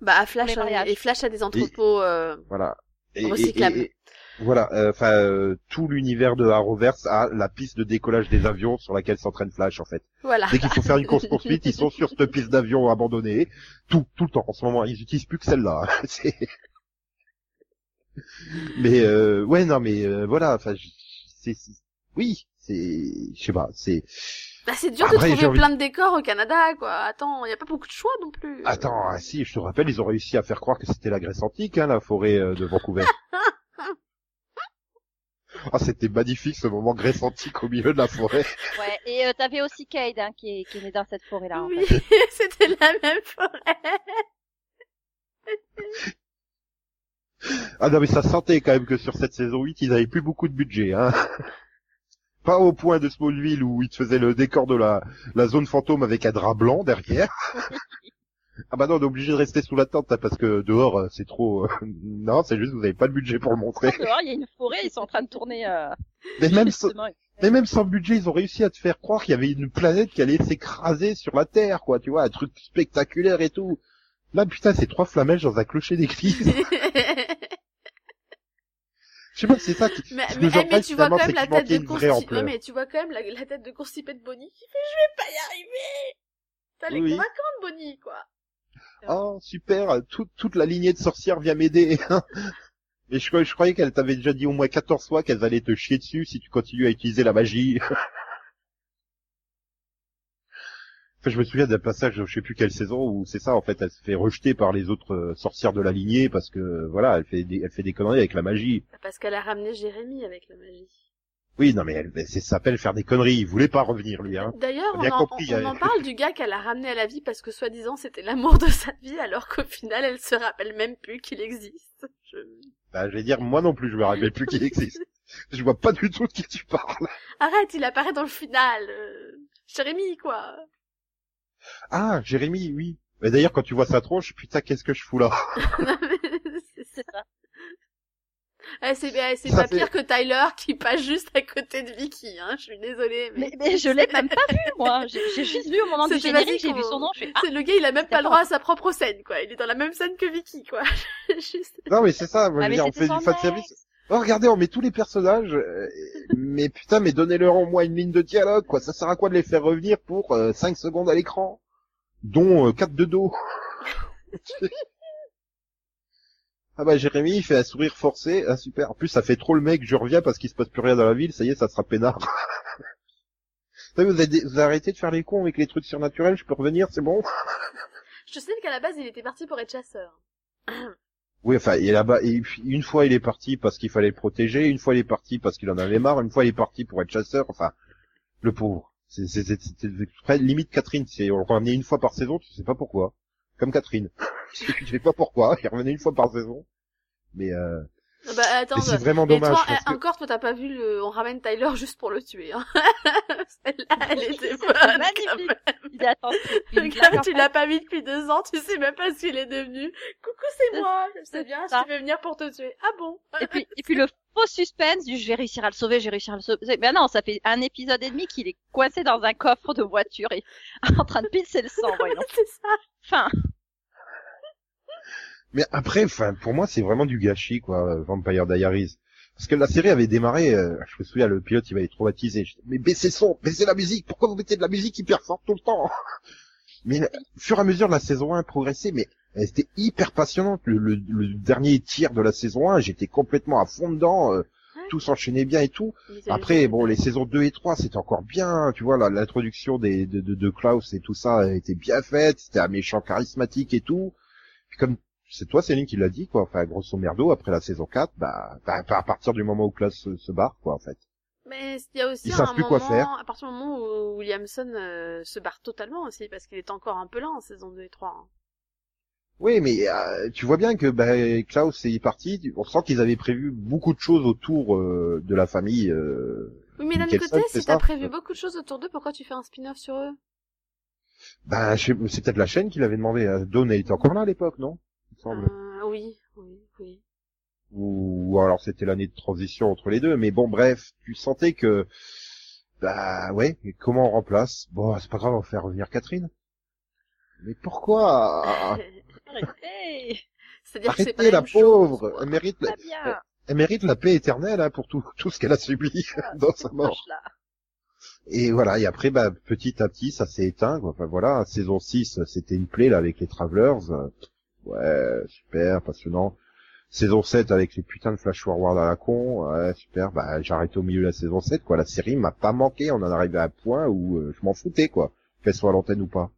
Bah Flash et Flash a des entrepôts. euh, Voilà. Et, et- Recyclable. et- et- voilà, euh, enfin euh, tout l'univers de Arrowverse a la piste de décollage des avions sur laquelle s'entraîne Flash en fait. Voilà. Dès qu'il faut faire une course poursuite, ils sont sur cette piste d'avion abandonnée, tout tout le temps en ce moment. Ils utilisent plus que celle-là. C'est- mais euh, ouais non mais euh, voilà, enfin c'est oui c'est je sais pas c'est Bah c'est dur Après, de trouver plein de décors au Canada, quoi. Attends, y a pas beaucoup de choix non plus. Attends, ah, si, je te rappelle, ils ont réussi à faire croire que c'était la Grèce antique, hein, la forêt euh, de Vancouver. Ah, c'était magnifique ce moment Grèce antique au milieu de la forêt. Ouais, et euh, t'avais aussi Cade, hein, qui est, qui est né dans cette forêt-là, en Oui, fait. c'était la même forêt. Ah non, mais ça sentait quand même que sur cette saison 8, ils avaient plus beaucoup de budget, hein. Pas au point de Smallville où ils te faisaient le décor de la, la zone fantôme avec un drap blanc derrière. Ah bah non, on est obligé de rester sous la tente, hein, parce que dehors, euh, c'est trop... euh, non, c'est juste que vous avez pas le budget pour le montrer. Dehors, il y a une forêt, ils sont en train de tourner, euh, Mais même, sans-. Mais même sans budget, ils ont réussi à te faire croire qu'il y avait une planète qui allait s'écraser sur la Terre, quoi, tu vois, un truc spectaculaire et tout. Là, putain, c'est trois flamèches dans un clocher d'église. Je sais pas, c'est ça qui... mais, mais, eh, mais pense, tu vois quand même la tête de consti... Ouais, mais tu vois quand même la, la tête de constipé de Bonnie qui fait je vais pas y arriver. T'as les Oui. convaincante Bonnie quoi. Oh, super, toute, la lignée de sorcières vient m'aider. Mais je, je croyais qu'elle t'avait déjà dit au moins 14 fois qu'elles allaient te chier dessus si tu continues à utiliser la magie. Enfin, je me souviens d'un passage, je sais plus quelle saison, où c'est ça, en fait, elle se fait rejeter par les autres euh, sorcières de la lignée parce que, voilà, elle fait des, elle fait des conneries avec la magie. Parce qu'elle a ramené Jérémy avec la magie. Oui, non mais elle, c'est s'appelle faire des conneries. Il voulait pas revenir lui. Hein. D'ailleurs, on, en, on, en parle du gars qu'elle a ramené à la vie parce que soi-disant c'était l'amour de sa vie, alors qu'au final elle se rappelle même plus qu'il existe. Je... Bah, je vais dire moi non plus, je me rappelle plus qu'il existe. Je vois pas du tout de qui tu parles. Arrête, il apparaît dans le final. Euh... Jérémy, quoi. Ah, Jérémy, oui. Mais d'ailleurs, quand tu vois sa tronche, putain, qu'est-ce que je fous là? Ça. Eh, c'est eh, c'est pas pire que Tyler qui passe juste à côté de Vicky, hein. Je suis désolée. Mais, mais, je l'ai même pas vu, moi. J'ai juste vu au moment du générique, j'ai vu son nom. Ah, c'est le gars, il a même pas le droit à sa propre scène, quoi. Il est dans la même scène que Vicky, quoi. juste... Non, mais c'est ça. Moi, ah, dire, on fait du fan service. Oh, regardez, on met tous les personnages, euh, mais putain, mais donnez-leur au moins une ligne de dialogue, quoi. Ça sert à quoi de les faire revenir pour euh, 5 secondes à l'écran? Dont euh, 4 de dos. ah bah Jérémy, il fait un sourire forcé, ah super. En plus, ça fait trop le mec, je reviens parce qu'il se passe plus rien dans la ville, ça y est, ça sera peinard. vous, avez, vous arrêté de faire les cons avec les trucs surnaturels, je peux revenir, c'est bon Je sais qu'à la base, il était parti pour être chasseur. Oui, enfin, il est là-bas. Une fois, il est parti parce qu'il fallait le protéger. Une fois, il est parti parce qu'il en avait marre. Une fois, il est parti pour être chasseur. Enfin, le pauvre. C'était limite Catherine. C'est on le revenait une fois par saison. Tu sais pas pourquoi. Comme Catherine. tu sais pas pourquoi. Il revenait une fois par saison. Mais euh, ah bah attends, c'est vraiment dommage. Toi, Encore, toi, t'as pas vu le, on ramène Tyler juste pour le tuer. Hein. Celle-là, elle était bonne. Magnifique. Il attend. tu l'as pas vu depuis deux ans, tu sais même pas ce qu'il est devenu. Coucou, c'est moi. Je sais bien, je vais venir pour te tuer. Ah bon. et puis, et puis le faux suspense du je vais réussir à le sauver, je vais réussir à le sauver. Mais non, ça fait un épisode et demi qu'il est coincé dans un coffre de voiture et en train de pisser le sang, voyons. c'est ça. Enfin. Mais après, enfin, pour moi, c'est vraiment du gâchis, quoi, Vampire Diaries. Parce que la série avait démarré, euh, je me souviens, le pilote, il va être traumatisé. mais baissez son, baissez la musique, pourquoi vous mettez de la musique hyper forte tout le temps? Mais au fur et à mesure, la saison 1 progressait, mais c'était hyper passionnante. Le, dernier tir de la saison 1, j'étais complètement à fond dedans, euh, tout s'enchaînait bien et tout. Après, bon, les saisons 2 et 3, c'était encore bien, tu vois, l'introduction des, de, de, de Klaus et tout ça était bien faite, c'était un méchant charismatique et tout. Puis comme c'est toi Céline qui l'a dit quoi enfin grosso merdo après la saison 4 bah, bah, à partir du moment où Klaus se, se barre quoi en fait mais il y a aussi un moment, quoi faire. à partir du moment où Williamson euh, se barre totalement aussi parce qu'il est encore un peu là en saison 2 et 3 hein. oui mais euh, tu vois bien que bah, Klaus est parti on sent qu'ils avaient prévu beaucoup de choses autour euh, de la famille oui mais d'un côté si t'as prévu beaucoup de choses autour d'eux pourquoi tu fais un spin-off sur eux? Bah c'est peut-être la chaîne qui l'avait demandé Dawn était encore là à l'époque non? Oui. Ou, alors c'était l'année de transition entre les deux, mais bon, bref, tu sentais que, bah ouais, et comment on remplace? Bon, c'est pas grave, on va faire revenir Catherine. Mais pourquoi? Arrêtez C'est-à-dire que c'est pas la, pauvre, elle mérite, la... elle, mérite la paix éternelle hein, pour tout, tout ce qu'elle a subi ah, dans sa mort. Et voilà, et après, bah, petit à petit, ça s'est éteint. Enfin voilà, saison 6, c'était une plaie là avec les Travelers. Ouais, super, passionnant. Saison 7 avec les putains de flash forward à la con, ouais, super, bah j'ai arrêté au milieu de la saison 7, quoi. La série m'a pas manqué, on en arrivé à un point où euh, je m'en foutais, quoi. Qu'elle soit à l'antenne ou pas.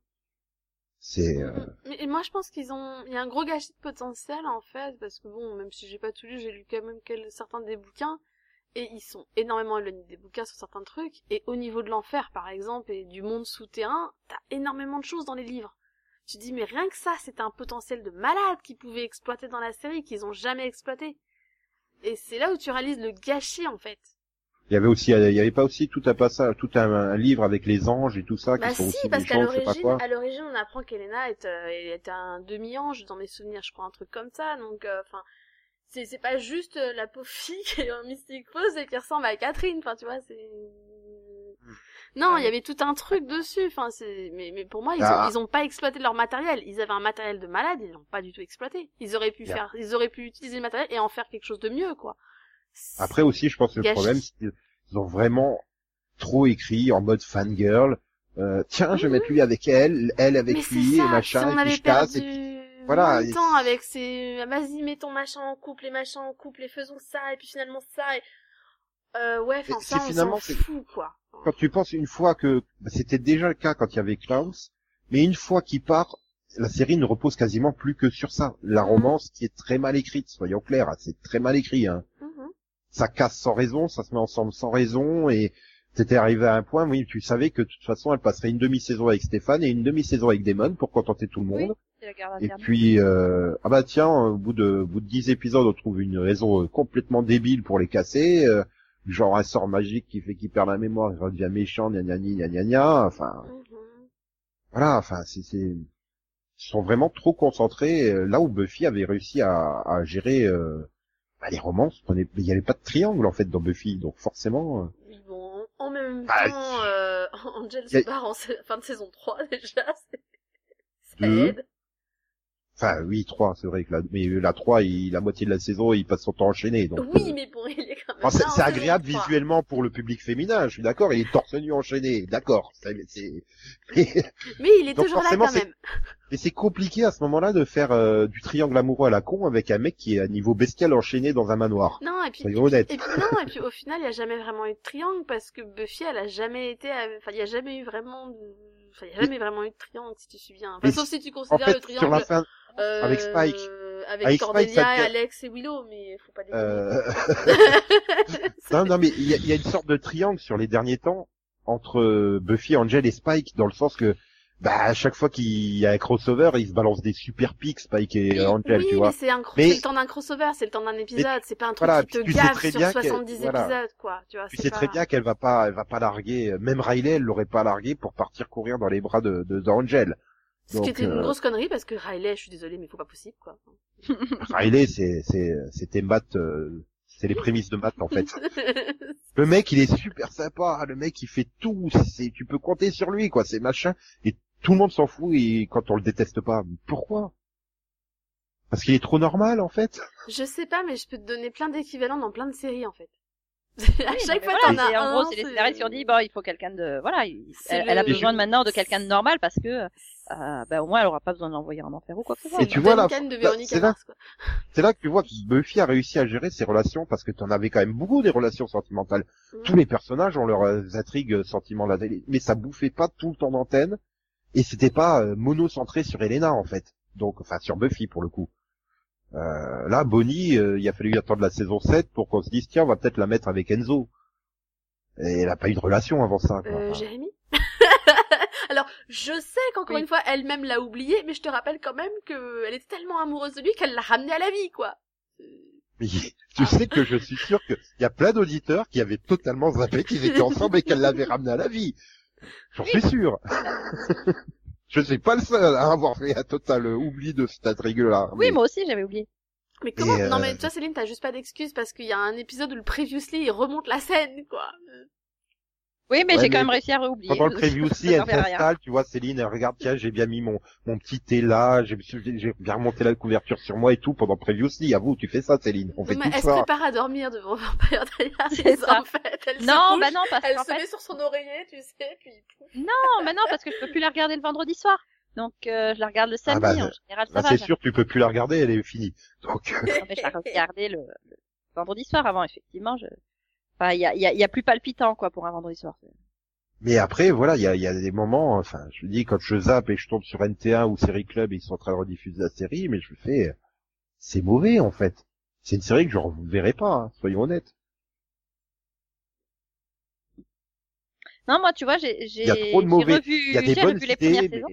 C'est... Euh... Mais moi je pense qu'ils ont... Il y a un gros gâchis de potentiel, en fait, parce que bon, même si j'ai pas tout lu, j'ai lu quand même quelques... certains des bouquins, et ils sont énormément éloignés des bouquins sur certains trucs, et au niveau de l'enfer, par exemple, et du monde souterrain, t'as énormément de choses dans les livres tu dis mais rien que ça, c'était un potentiel de malade qu'ils pouvaient exploiter dans la série, qu'ils ont jamais exploité. Et c'est là où tu réalises le gâchis en fait. Il y avait aussi, il y avait pas aussi tout un passage, tout un, livre avec les anges et tout ça bah qui sont si, parce qu'à l'origine, à l'origine, on apprend qu'Elena est, euh, est un demi-ange dans mes souvenirs, je crois un truc comme ça. Donc, euh, enfin, c'est c'est pas juste euh, la pauvre fille qui est en mystique pose et qui ressemble à Catherine. Enfin, tu vois, c'est non, il y avait tout un truc dessus. Enfin, c'est, mais, mais pour moi, ils, ah. ont, ils ont pas exploité leur matériel. Ils avaient un matériel de malade, ils l'ont pas du tout exploité. Ils auraient pu faire, ils auraient pu utiliser le matériel et en faire quelque chose de mieux, quoi. Après aussi, je pense que le problème, c'est qu'ils ont vraiment trop écrit en mode fangirl. Euh, tiens, je vais mettre lui avec elle, elle avec lui, et machin, si on et puis je casse, et puis voilà. temps avec ces, vas-y, mets ton machin en couple, les machins en couple, et faisons ça, et puis finalement ça, et euh, ouais, enfin ça, on s'en fout, quoi. Quand tu penses une fois que bah, c'était déjà le cas quand il y avait Klaus, mais une fois qu'il part, la série ne repose quasiment plus que sur ça. La mhm. romance qui est très mal écrite, soyons clairs, hein, c'est très mal écrit. Hein. Mhm. ça casse sans raison, ça se met ensemble sans raison et c'était arrivé à un point, oui, tu savais que de toute façon, elle passerait une demi-saison avec Stéphane et une demi-saison avec Damon pour contenter tout le monde. et puis, euh, ah bah tiens, au bout de, au bout de 10 épisodes, on trouve une raison euh, complètement débile pour les casser, euh, genre un sort magique qui fait qu'il perd la mémoire, il redevient méchant, gna gna gna gna gna, enfin, mm-hmm. voilà, enfin, c'est, c'est, ils sont vraiment trop concentrés là où Buffy avait réussi à, à gérer bah, les romances. Il n'y avait pas de triangle en fait dans Buffy, donc forcément. En même bah, temps, euh, Angel se barre en fin de saison 3 déjà, ça aide. Enfin, oui, 3, c'est vrai que la, mais la 3, il, la moitié de la saison, il passe son temps enchaîné, donc. Oui, euh, mais bon, il est quand même. c'est agréable visuellement pour le public féminin, je suis d'accord, il est torse nu enchaîné, d'accord. mais il est toujours là quand même. Mais c'est compliqué à ce moment-là de faire euh, du triangle amoureux à la con avec un mec qui est à niveau bestial enchaîné dans un manoir. Non, et puis, et puis, non, et puis au final, il n'y a jamais vraiment eu de triangle parce que Buffy, elle a jamais été, enfin, il n'y a jamais eu vraiment de... Enfin, il n'y a jamais vraiment eu de triangle, si tu souviens. Enfin, sauf si tu considères le triangle. Sur la fin, euh, avec Spike. Avec, Cordelia, Alex et Willow, mais faut pas euh... non, non, mais il y a, une sorte de triangle sur les derniers temps entre Buffy, Angel et Spike, dans le sens que bah à chaque fois qu'il y a un crossover, ils se balancent des super pics, Spike et Angel, tu vois. mais c'est un le temps d'un crossover, c'est le temps d'un épisode, c'est pas un truc qui te gaffe sur 70 épisodes, quoi. Tu vois, tu sais très bien qu'elle va pas, elle va pas larguer, même Riley, elle l'aurait pas largué pour partir courir dans les bras de, de, d'Angel. Ce qui était une euh, grosse connerie parce que Riley, je suis désolée, mais faut pas possible, quoi. Riley, c'est, c'est, c'était maths, euh, c'est les prémices de maths, en fait. le mec, il est super sympa, le mec, il fait tout, c'est, tu peux compter sur lui, quoi, c'est machin, et tout le monde s'en fout, et quand on le déteste pas, pourquoi? Parce qu'il est trop normal, en fait? Je sais pas, mais je peux te donner plein d'équivalents dans plein de séries, en fait. à chaque fois, t'en as En gros, c'est les scénaristes qui ont dit, bon, il faut quelqu'un de, voilà, elle, a besoin maintenant de quelqu'un de normal parce que, euh, ben, au moins, elle aura pas besoin de l'envoyer en enfer ou quoi que ce soit. Et tu vois là, c'est là, c'est là que tu vois que Buffy a réussi à gérer ses relations parce que t'en avais quand même beaucoup des relations sentimentales. Mm. Tous les personnages ont leurs intrigues sentimentales, mais ça bouffait pas tout le temps d'antenne et c'était pas euh, monocentré sur Elena en fait. Donc, enfin, sur Buffy pour le coup. Euh, là, Bonnie, euh, il a fallu attendre la saison 7 pour qu'on se dise tiens, on va peut-être la mettre avec Enzo. Et elle a pas eu de relation avant ça. Quoi. Euh, Jérémy Alors, je sais qu'encore une fois, elle-même l'a oublié, mais je te rappelle quand même qu'elle était tellement amoureuse de lui qu'elle l'a ramené à la vie, quoi. Mais tu sais que je suis sûr qu'il y a plein d'auditeurs qui avaient totalement zappé qu'ils étaient ensemble et qu'elle l'avait ramené à la vie. J'en suis sûr. Je suis pas le seul à avoir fait un total oubli de cette intrigue-là. Oui, moi aussi, j'avais oublié. Mais comment Non mais euh, toi Céline, t'as juste pas d'excuse parce qu'il y a un épisode où le previously il remonte la scène, quoi. Oui, mais j'ai quand même réussi à oublier. Pendant le preview aussi, elle s'installe, tu vois, Céline, elle regarde, tiens, j'ai bien mis mon, mon petit thé là, j'ai bien remonté la couverture sur moi et tout pendant le preview aussi. À vous, tu fais ça, Céline. On fait tout elle ça. Elle se prépare à dormir devant Vampire Diaries, en fait. Elle non, bah non, parce Elle se met sur son oreiller, tu sais, puis Non, bah non, parce que je peux plus la regarder le vendredi soir. Donc euh, je la regarde le ah samedi bah, en général. Bah, c'est sûr, tu peux plus la regarder, elle est finie. Donc. non, mais je la regardais le, le, vendredi soir avant, effectivement. Je... Enfin, il y a, y, a, y a plus palpitant quoi pour un vendredi soir. Mais après, voilà, il y a, y a, des moments, enfin, je dis quand je zappe et je tombe sur NT1 ou Série Club, ils sont en train de rediffuser la série, mais je fais, c'est mauvais en fait. C'est une série que je ne reverrai pas, hein, soyons honnêtes. Non, moi, tu vois, j'ai, j'ai, j'ai revu, les premières saisons.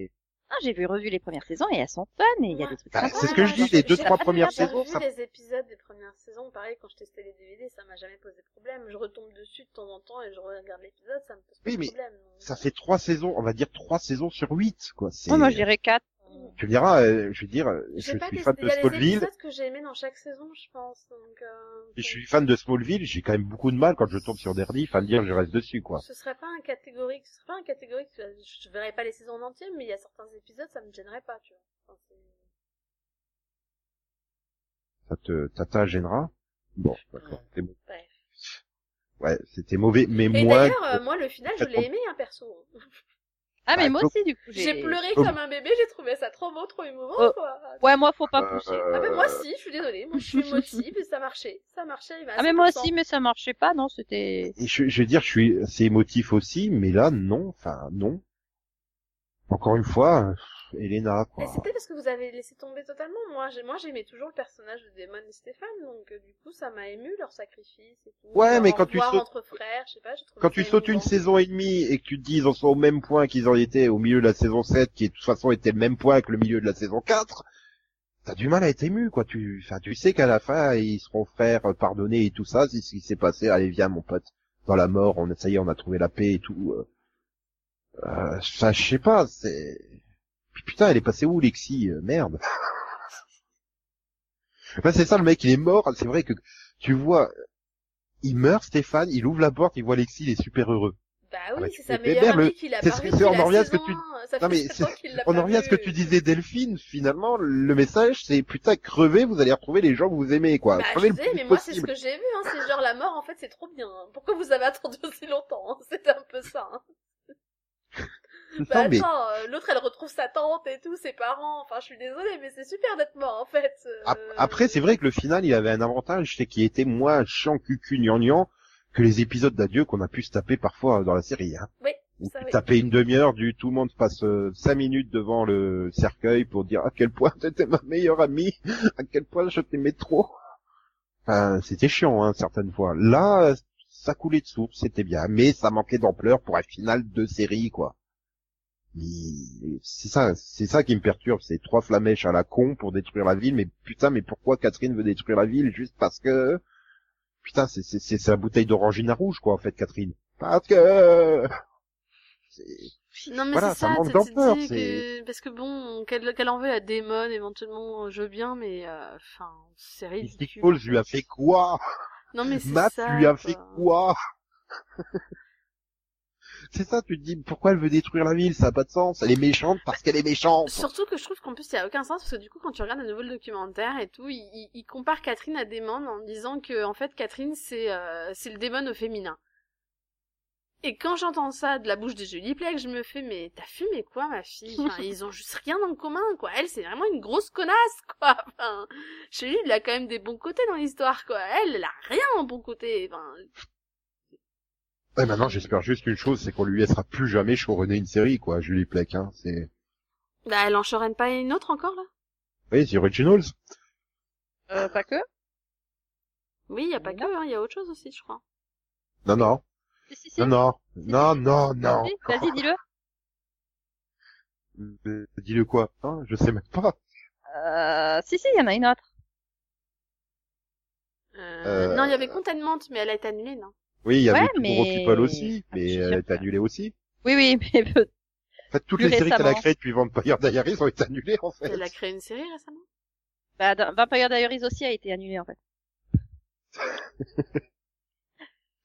Ah, j'ai vu revu les premières saisons et elles sont fun et il y a des trucs. Bah, c'est ce que je dis, les deux trois premières saisons. J'ai vu les épisodes des premières saisons, pareil quand je testais les DVD, ça m'a jamais posé problème. Je retombe dessus de temps en temps et je regarde l'épisode, ça me pose pas de problème. Ça fait trois saisons, on va dire trois saisons sur huit, quoi. Oh, moi je dirais quatre. Tu me diras, euh, je veux dire, je suis fan de Smallville. C'est que j'ai aimé dans chaque saison, je pense. Donc, euh, je suis fan de Smallville, j'ai quand même beaucoup de mal quand je tombe sur Derby, à dire je reste dessus, quoi. Ce serait pas un catégorique, ce serait pas un catégorique, je verrais pas les saisons en entier, mais il y a certains épisodes, ça me gênerait pas, tu vois. ça te, ça gênera? Bon, d'accord, c'est bon. Ouais, c'était mauvais, mais Et moi. d'ailleurs, euh, moi, le final, je l'ai aimé, un perso. Ah, mais bah, moi aussi, du coup. J'ai pleuré comme un bébé, j'ai trouvé ça trop beau, trop émouvant, oh. quoi. Ouais, moi, faut pas pousser. Ah, mais moi aussi, je suis désolée. Moi, je suis émotive et ça marchait. Ça marchait. Ah, mais moi aussi, mais ça marchait pas, non, c'était... Je, je veux dire, je suis, c'est émotif aussi, mais là, non, enfin, non. Encore une fois, Elena, quoi. C'était parce que vous avez laissé tomber totalement. Moi, j'ai, moi, j'aimais toujours le personnage de Damon et Stéphane, donc euh, du coup, ça m'a ému leur sacrifice et tout. Ouais, mais quand tu sautes- entre frères, je sais pas. j'ai trouvé Quand tu sautes une saison et demie et que tu te dis ils en sont au même point qu'ils en étaient au milieu de la saison 7, qui de toute façon était le même point que le milieu de la saison 4, t'as du mal à être ému, quoi. Tu, enfin, tu sais qu'à la fin, ils seront frères, euh, pardonnés et tout ça, c'est ce qui s'est passé. Allez, viens, mon pote. Dans la mort, on, ça y est, on a trouvé la paix et tout. euh. Euh, je sais pas, c'est... Putain, elle est passée où, Lexi Euh, Merde. Enfin, c'est ça, le mec, il est mort. C'est vrai que tu vois, il meurt, Stéphane, il ouvre la porte, il voit Lexi, il est super heureux. Bah Ah oui, bah, c'est sa meilleure pépère, amie qu'il a c'est ce que on en revient à ce que tu- Non, mais On en revient à ce que tu disais Delphine, finalement, le message c'est putain crevez, vous allez retrouver les gens que vous aimez quoi. Bah, crevez je sais, mais moi, c'est ce possible. que j'ai vu, hein. C'est genre la mort, en fait, c'est trop bien. Pourquoi vous avez attendu aussi longtemps? Hein C'est un peu ça. Hein. Bah, Non mais attends, euh, l'autre, elle retrouve sa tante et tout, ses parents. Enfin, je suis désolée, mais c'est super d'être mort, en fait. euh. ap- après c'est vrai que le final il avait un avantage, c'est qu'il était moins chiant cucu gnangnan que les épisodes d'adieu qu'on a pu se taper parfois dans la série. Hein. Oui, ça, oui. tapais une demi-heure du tout le monde passe euh, cinq minutes devant le cercueil pour dire à quel point t'étais ma meilleure amie, à quel point je t'aimais trop. Enfin, c'était chiant hein, certaines fois. Là, ça coulait de source, c'était bien, mais ça manquait d'ampleur pour un final de série quoi. C'est ça, c'est ça qui me perturbe, c'est trois flamèches à la con pour détruire la ville, mais putain, mais pourquoi Catherine veut détruire la ville juste parce que putain, c'est c'est c'est c'est la bouteille d'orangina rouge quoi en fait, Catherine. Parce que c'est- Non mais Voilà, c'est ça ça, manque d'ampleur, c'est- que... parce que bon, qu'elle en veut à Damon, éventuellement, je veux bien, mais euh, enfin, c'est Mystic ridicule. Falls lui a fait quoi? Non mais c'est Matt ça. lui a fait quoi? C'est ça, tu te dis pourquoi elle veut détruire la ville, ça a pas de sens. Elle est méchante parce qu'elle est méchante. Surtout que je trouve qu'en plus il y a aucun sens parce que du coup quand tu regardes un nouveau documentaire et tout, il, il- il compare Catherine à Damon en disant que en fait Catherine c'est euh, c'est le démon au féminin. Et quand j'entends ça de la bouche de Julie Plec, je me fais mais t'as fumé quoi ma fille? Enfin, Ils ont juste rien en commun quoi. Elle c'est vraiment une grosse connasse quoi. Enfin, Julie il a quand même des bons côtés dans l'histoire quoi. Elle elle a rien en bon côté. Enfin, Ouais, maintenant j'espère juste une chose, c'est qu'on lui laissera plus jamais showrunner une série quoi, Julie Plec. Hein. C'est, bah elle en chaurène pas une autre encore là? Oui, The Originals. Euh, pas que? Oui, il y a pas que, hein, il y a autre chose aussi je crois. Non, non, Si, si, si. non, non, non, non, non. Vas-y, dis-le. Euh, Dis-le quoi hein, Je sais même pas. Euh, si, si, il y en a une autre. Euh, Euh, Non, il y avait Containment, mais elle a été annulée, non? Oui, il y avait Ouais, mais- People aussi, mais suis elle est annulée aussi. Oui, oui, mais En fait, toutes Plus les séries qu'elle a créées depuis Vampire Diaries ont été annulées en fait. Elle a créé une série récemment? Bah, dans- Vampire Diaries aussi a été annulé en fait.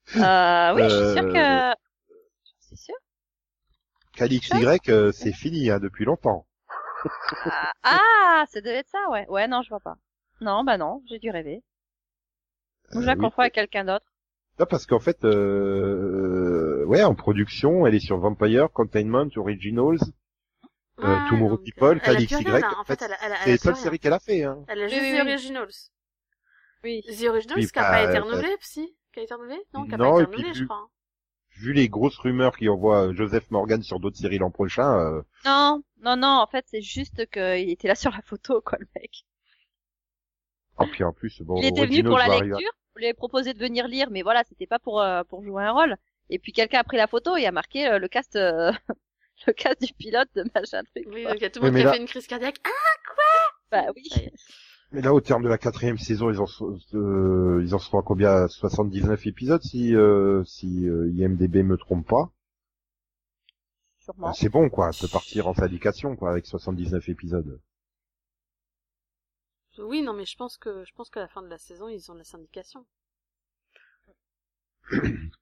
euh, oui, je suis sûre Euh, que. Je suis sûre. Calix Y, euh, c'est fini hein, depuis longtemps. Ah, ah, ça devait être ça, ouais. Ouais, non, je vois pas. Non, bah non, j'ai dû rêver. Ou je la Euh, confonds avec quelqu'un d'autre. Non, parce qu'en fait, euh, ouais, en production, elle est sur Vampire, Containment, Originals, euh, Ouais, Tomorrow donc, People, euh, Calix Y. rien. En fait, c'est elle a les plus seules rien. séries qu'elle a fait. Hein. Elle a Oui, juste oui, The. Originals. Oui. The Originals Oui, qui a bah, pas été euh, renouvelée, si? Qui a été renouvelée? Non, qui a pas été puis renouvelée, je vu- crois. Vu les grosses rumeurs qui envoient Joseph Morgan sur d'autres séries l'an prochain, euh, Non, non, non, en fait, c'est juste qu'il était là sur la photo, quoi, le mec. En puis en plus, bon, il était venu pour la à- lecture, on lui avait proposé de venir lire, mais voilà, c'était pas pour, euh, pour jouer un rôle. Et puis quelqu'un a pris la photo et a marqué euh, le cast, euh, le cast du pilote de machin truc. Oui, quoi. donc il y a tout le monde qui a là- fait une crise cardiaque. Ah, Bah oui. Mais là, au terme de la quatrième saison, ils en, sont- euh, ils en seront à combien? 79 épisodes si, euh, si euh, IMDB me trompe pas? Sûrement. C'est bon, quoi. Elle peut partir en syndication, quoi, avec 79 épisodes. Oui, non, mais je pense que, je pense qu'à la fin de la saison, ils ont la syndication.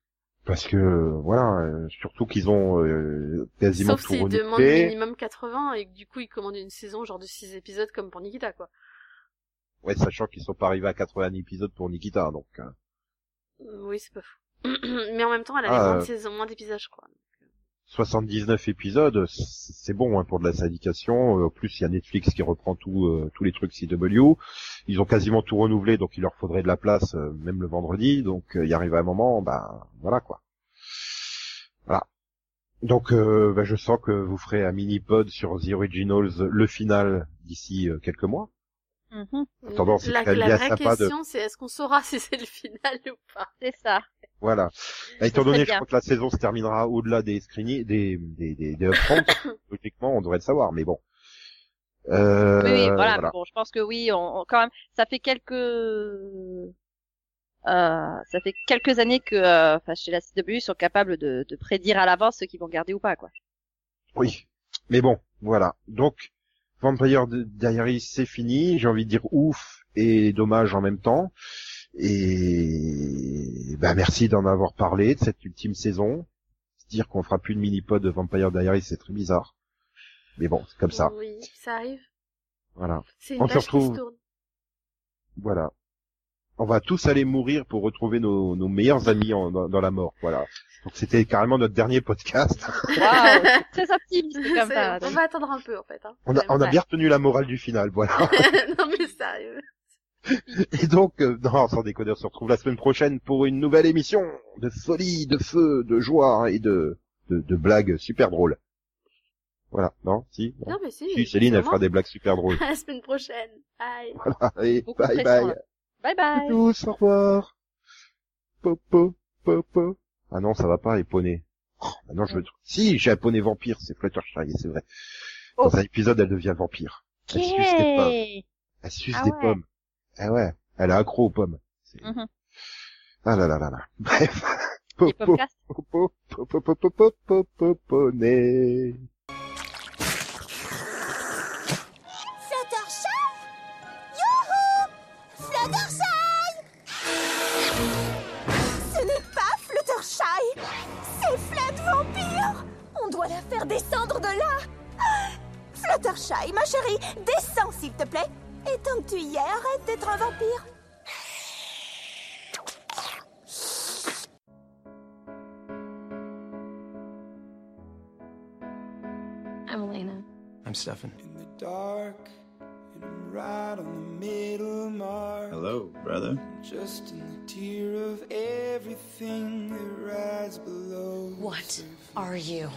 Parce que, voilà, euh, surtout qu'ils ont euh, quasiment Sauf tout s'ils demandent renouvelé. minimum 80 et que du coup, ils commandent une saison genre de 6 épisodes comme pour Nikita, quoi. Ouais, sachant qu'ils sont pas arrivés à 80 épisodes pour Nikita, donc. Euh, Oui, c'est pas fou. mais en même temps, elle avait Ah, de euh. moins d'épisodes, je crois. 79 épisodes, c'est bon hein, pour de la syndication. Euh, En plus, il y a Netflix qui reprend tout, euh, tous les trucs CW. Ils ont quasiment tout renouvelé, donc il leur faudrait de la place, euh, même le vendredi. Donc, euh, il arrive à un moment, ben voilà quoi. Voilà. Donc, euh, bah, je sens que vous ferez un mini-pod sur The Originals, le final, d'ici euh, quelques mois. C'est la, la vraie de- question, c'est est-ce qu'on saura si c'est le final ou pas? C'est ça. Voilà. Bah, étant donné, je crois que la saison se terminera au-delà des screenings, des, des, des, des upfronts, logiquement, on devrait le savoir, mais bon. Euh, Oui, oui, voilà. mais Bon, je pense que oui, on, on- quand même, ça fait quelques, euh, ça fait quelques années que, euh, enfin, chez la CW, ils sont capables de, de prédire à l'avance ceux qui vont garder ou pas, quoi. Oui. Mais bon, voilà. Donc, Vampire Diaries, c'est fini. J'ai envie de dire ouf et dommage en même temps. Et bah merci d'en avoir parlé de cette ultime saison. Se dire qu'on fera plus de mini-pod de Vampire Diaries, c'est très bizarre. Mais bon, c'est comme ça. Oui, ça arrive. Voilà. C'est On une se retrouve. Voilà. On va tous aller mourir pour retrouver nos, nos meilleurs amis en- dans, dans la mort. Voilà. Donc c'était carrément notre dernier podcast. C'est très optimiste comme ça. on va attendre un peu en fait. Hein, On a, on bien retenu la morale du final. Voilà. non mais sérieux. Et donc, euh, non, sans déconner, on se retrouve la semaine prochaine pour une nouvelle émission de folie, de feu, de joie et de, de, de blagues super drôles. Voilà, non, si, non. Non mais si. Si, Céline, elle fera des blagues super drôles. À la semaine prochaine. Bye. Allez, Beaucoup de bye bye. Bye bye. Tous, au revoir. Popo, popo. Ah non, ça va pas, les poneys. Oh, ah non, je veux... Si, j'ai un poney vampire, c'est Fluttershy, c'est vrai. Oh. Dans un épisode, elle devient vampire. Elle suce des pommes. Elle suce Ah des pommes. Ah ouais, elle est accro aux pommes. C'est- Mhm. Ah là là là là. Bref. Fluttershy Youhou! Fluttershy Ce n'est pas Fluttershy C'est Flat Vampire. On doit la faire descendre de là. Fluttershy, ma chérie, descends s'il te plaît Et tant que tu y es, arrête d'être un vampire I'm Elena. I'm Stefan. in the dark, and I'm right on the middle mark. Hello, brother. Just in the tear of everything that rides below. What are you?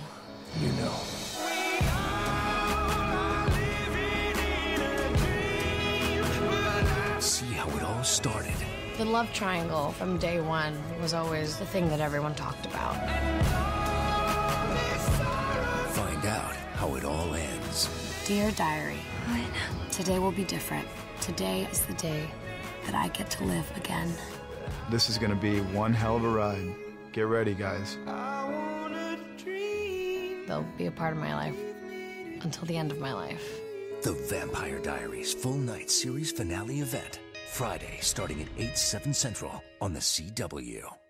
You know. See how it all started. The love triangle from day one was always the thing that everyone talked about. Find out how it all ends. Dear Diary, today will be different. Today is the day that I get to live again. This is gonna be one hell of a ride. Get ready, guys. I wanna dream. They'll be a part of my life until the end of my life. The Vampire Diaries full night series finale event. Friday starting at 8, 7 central on the CW.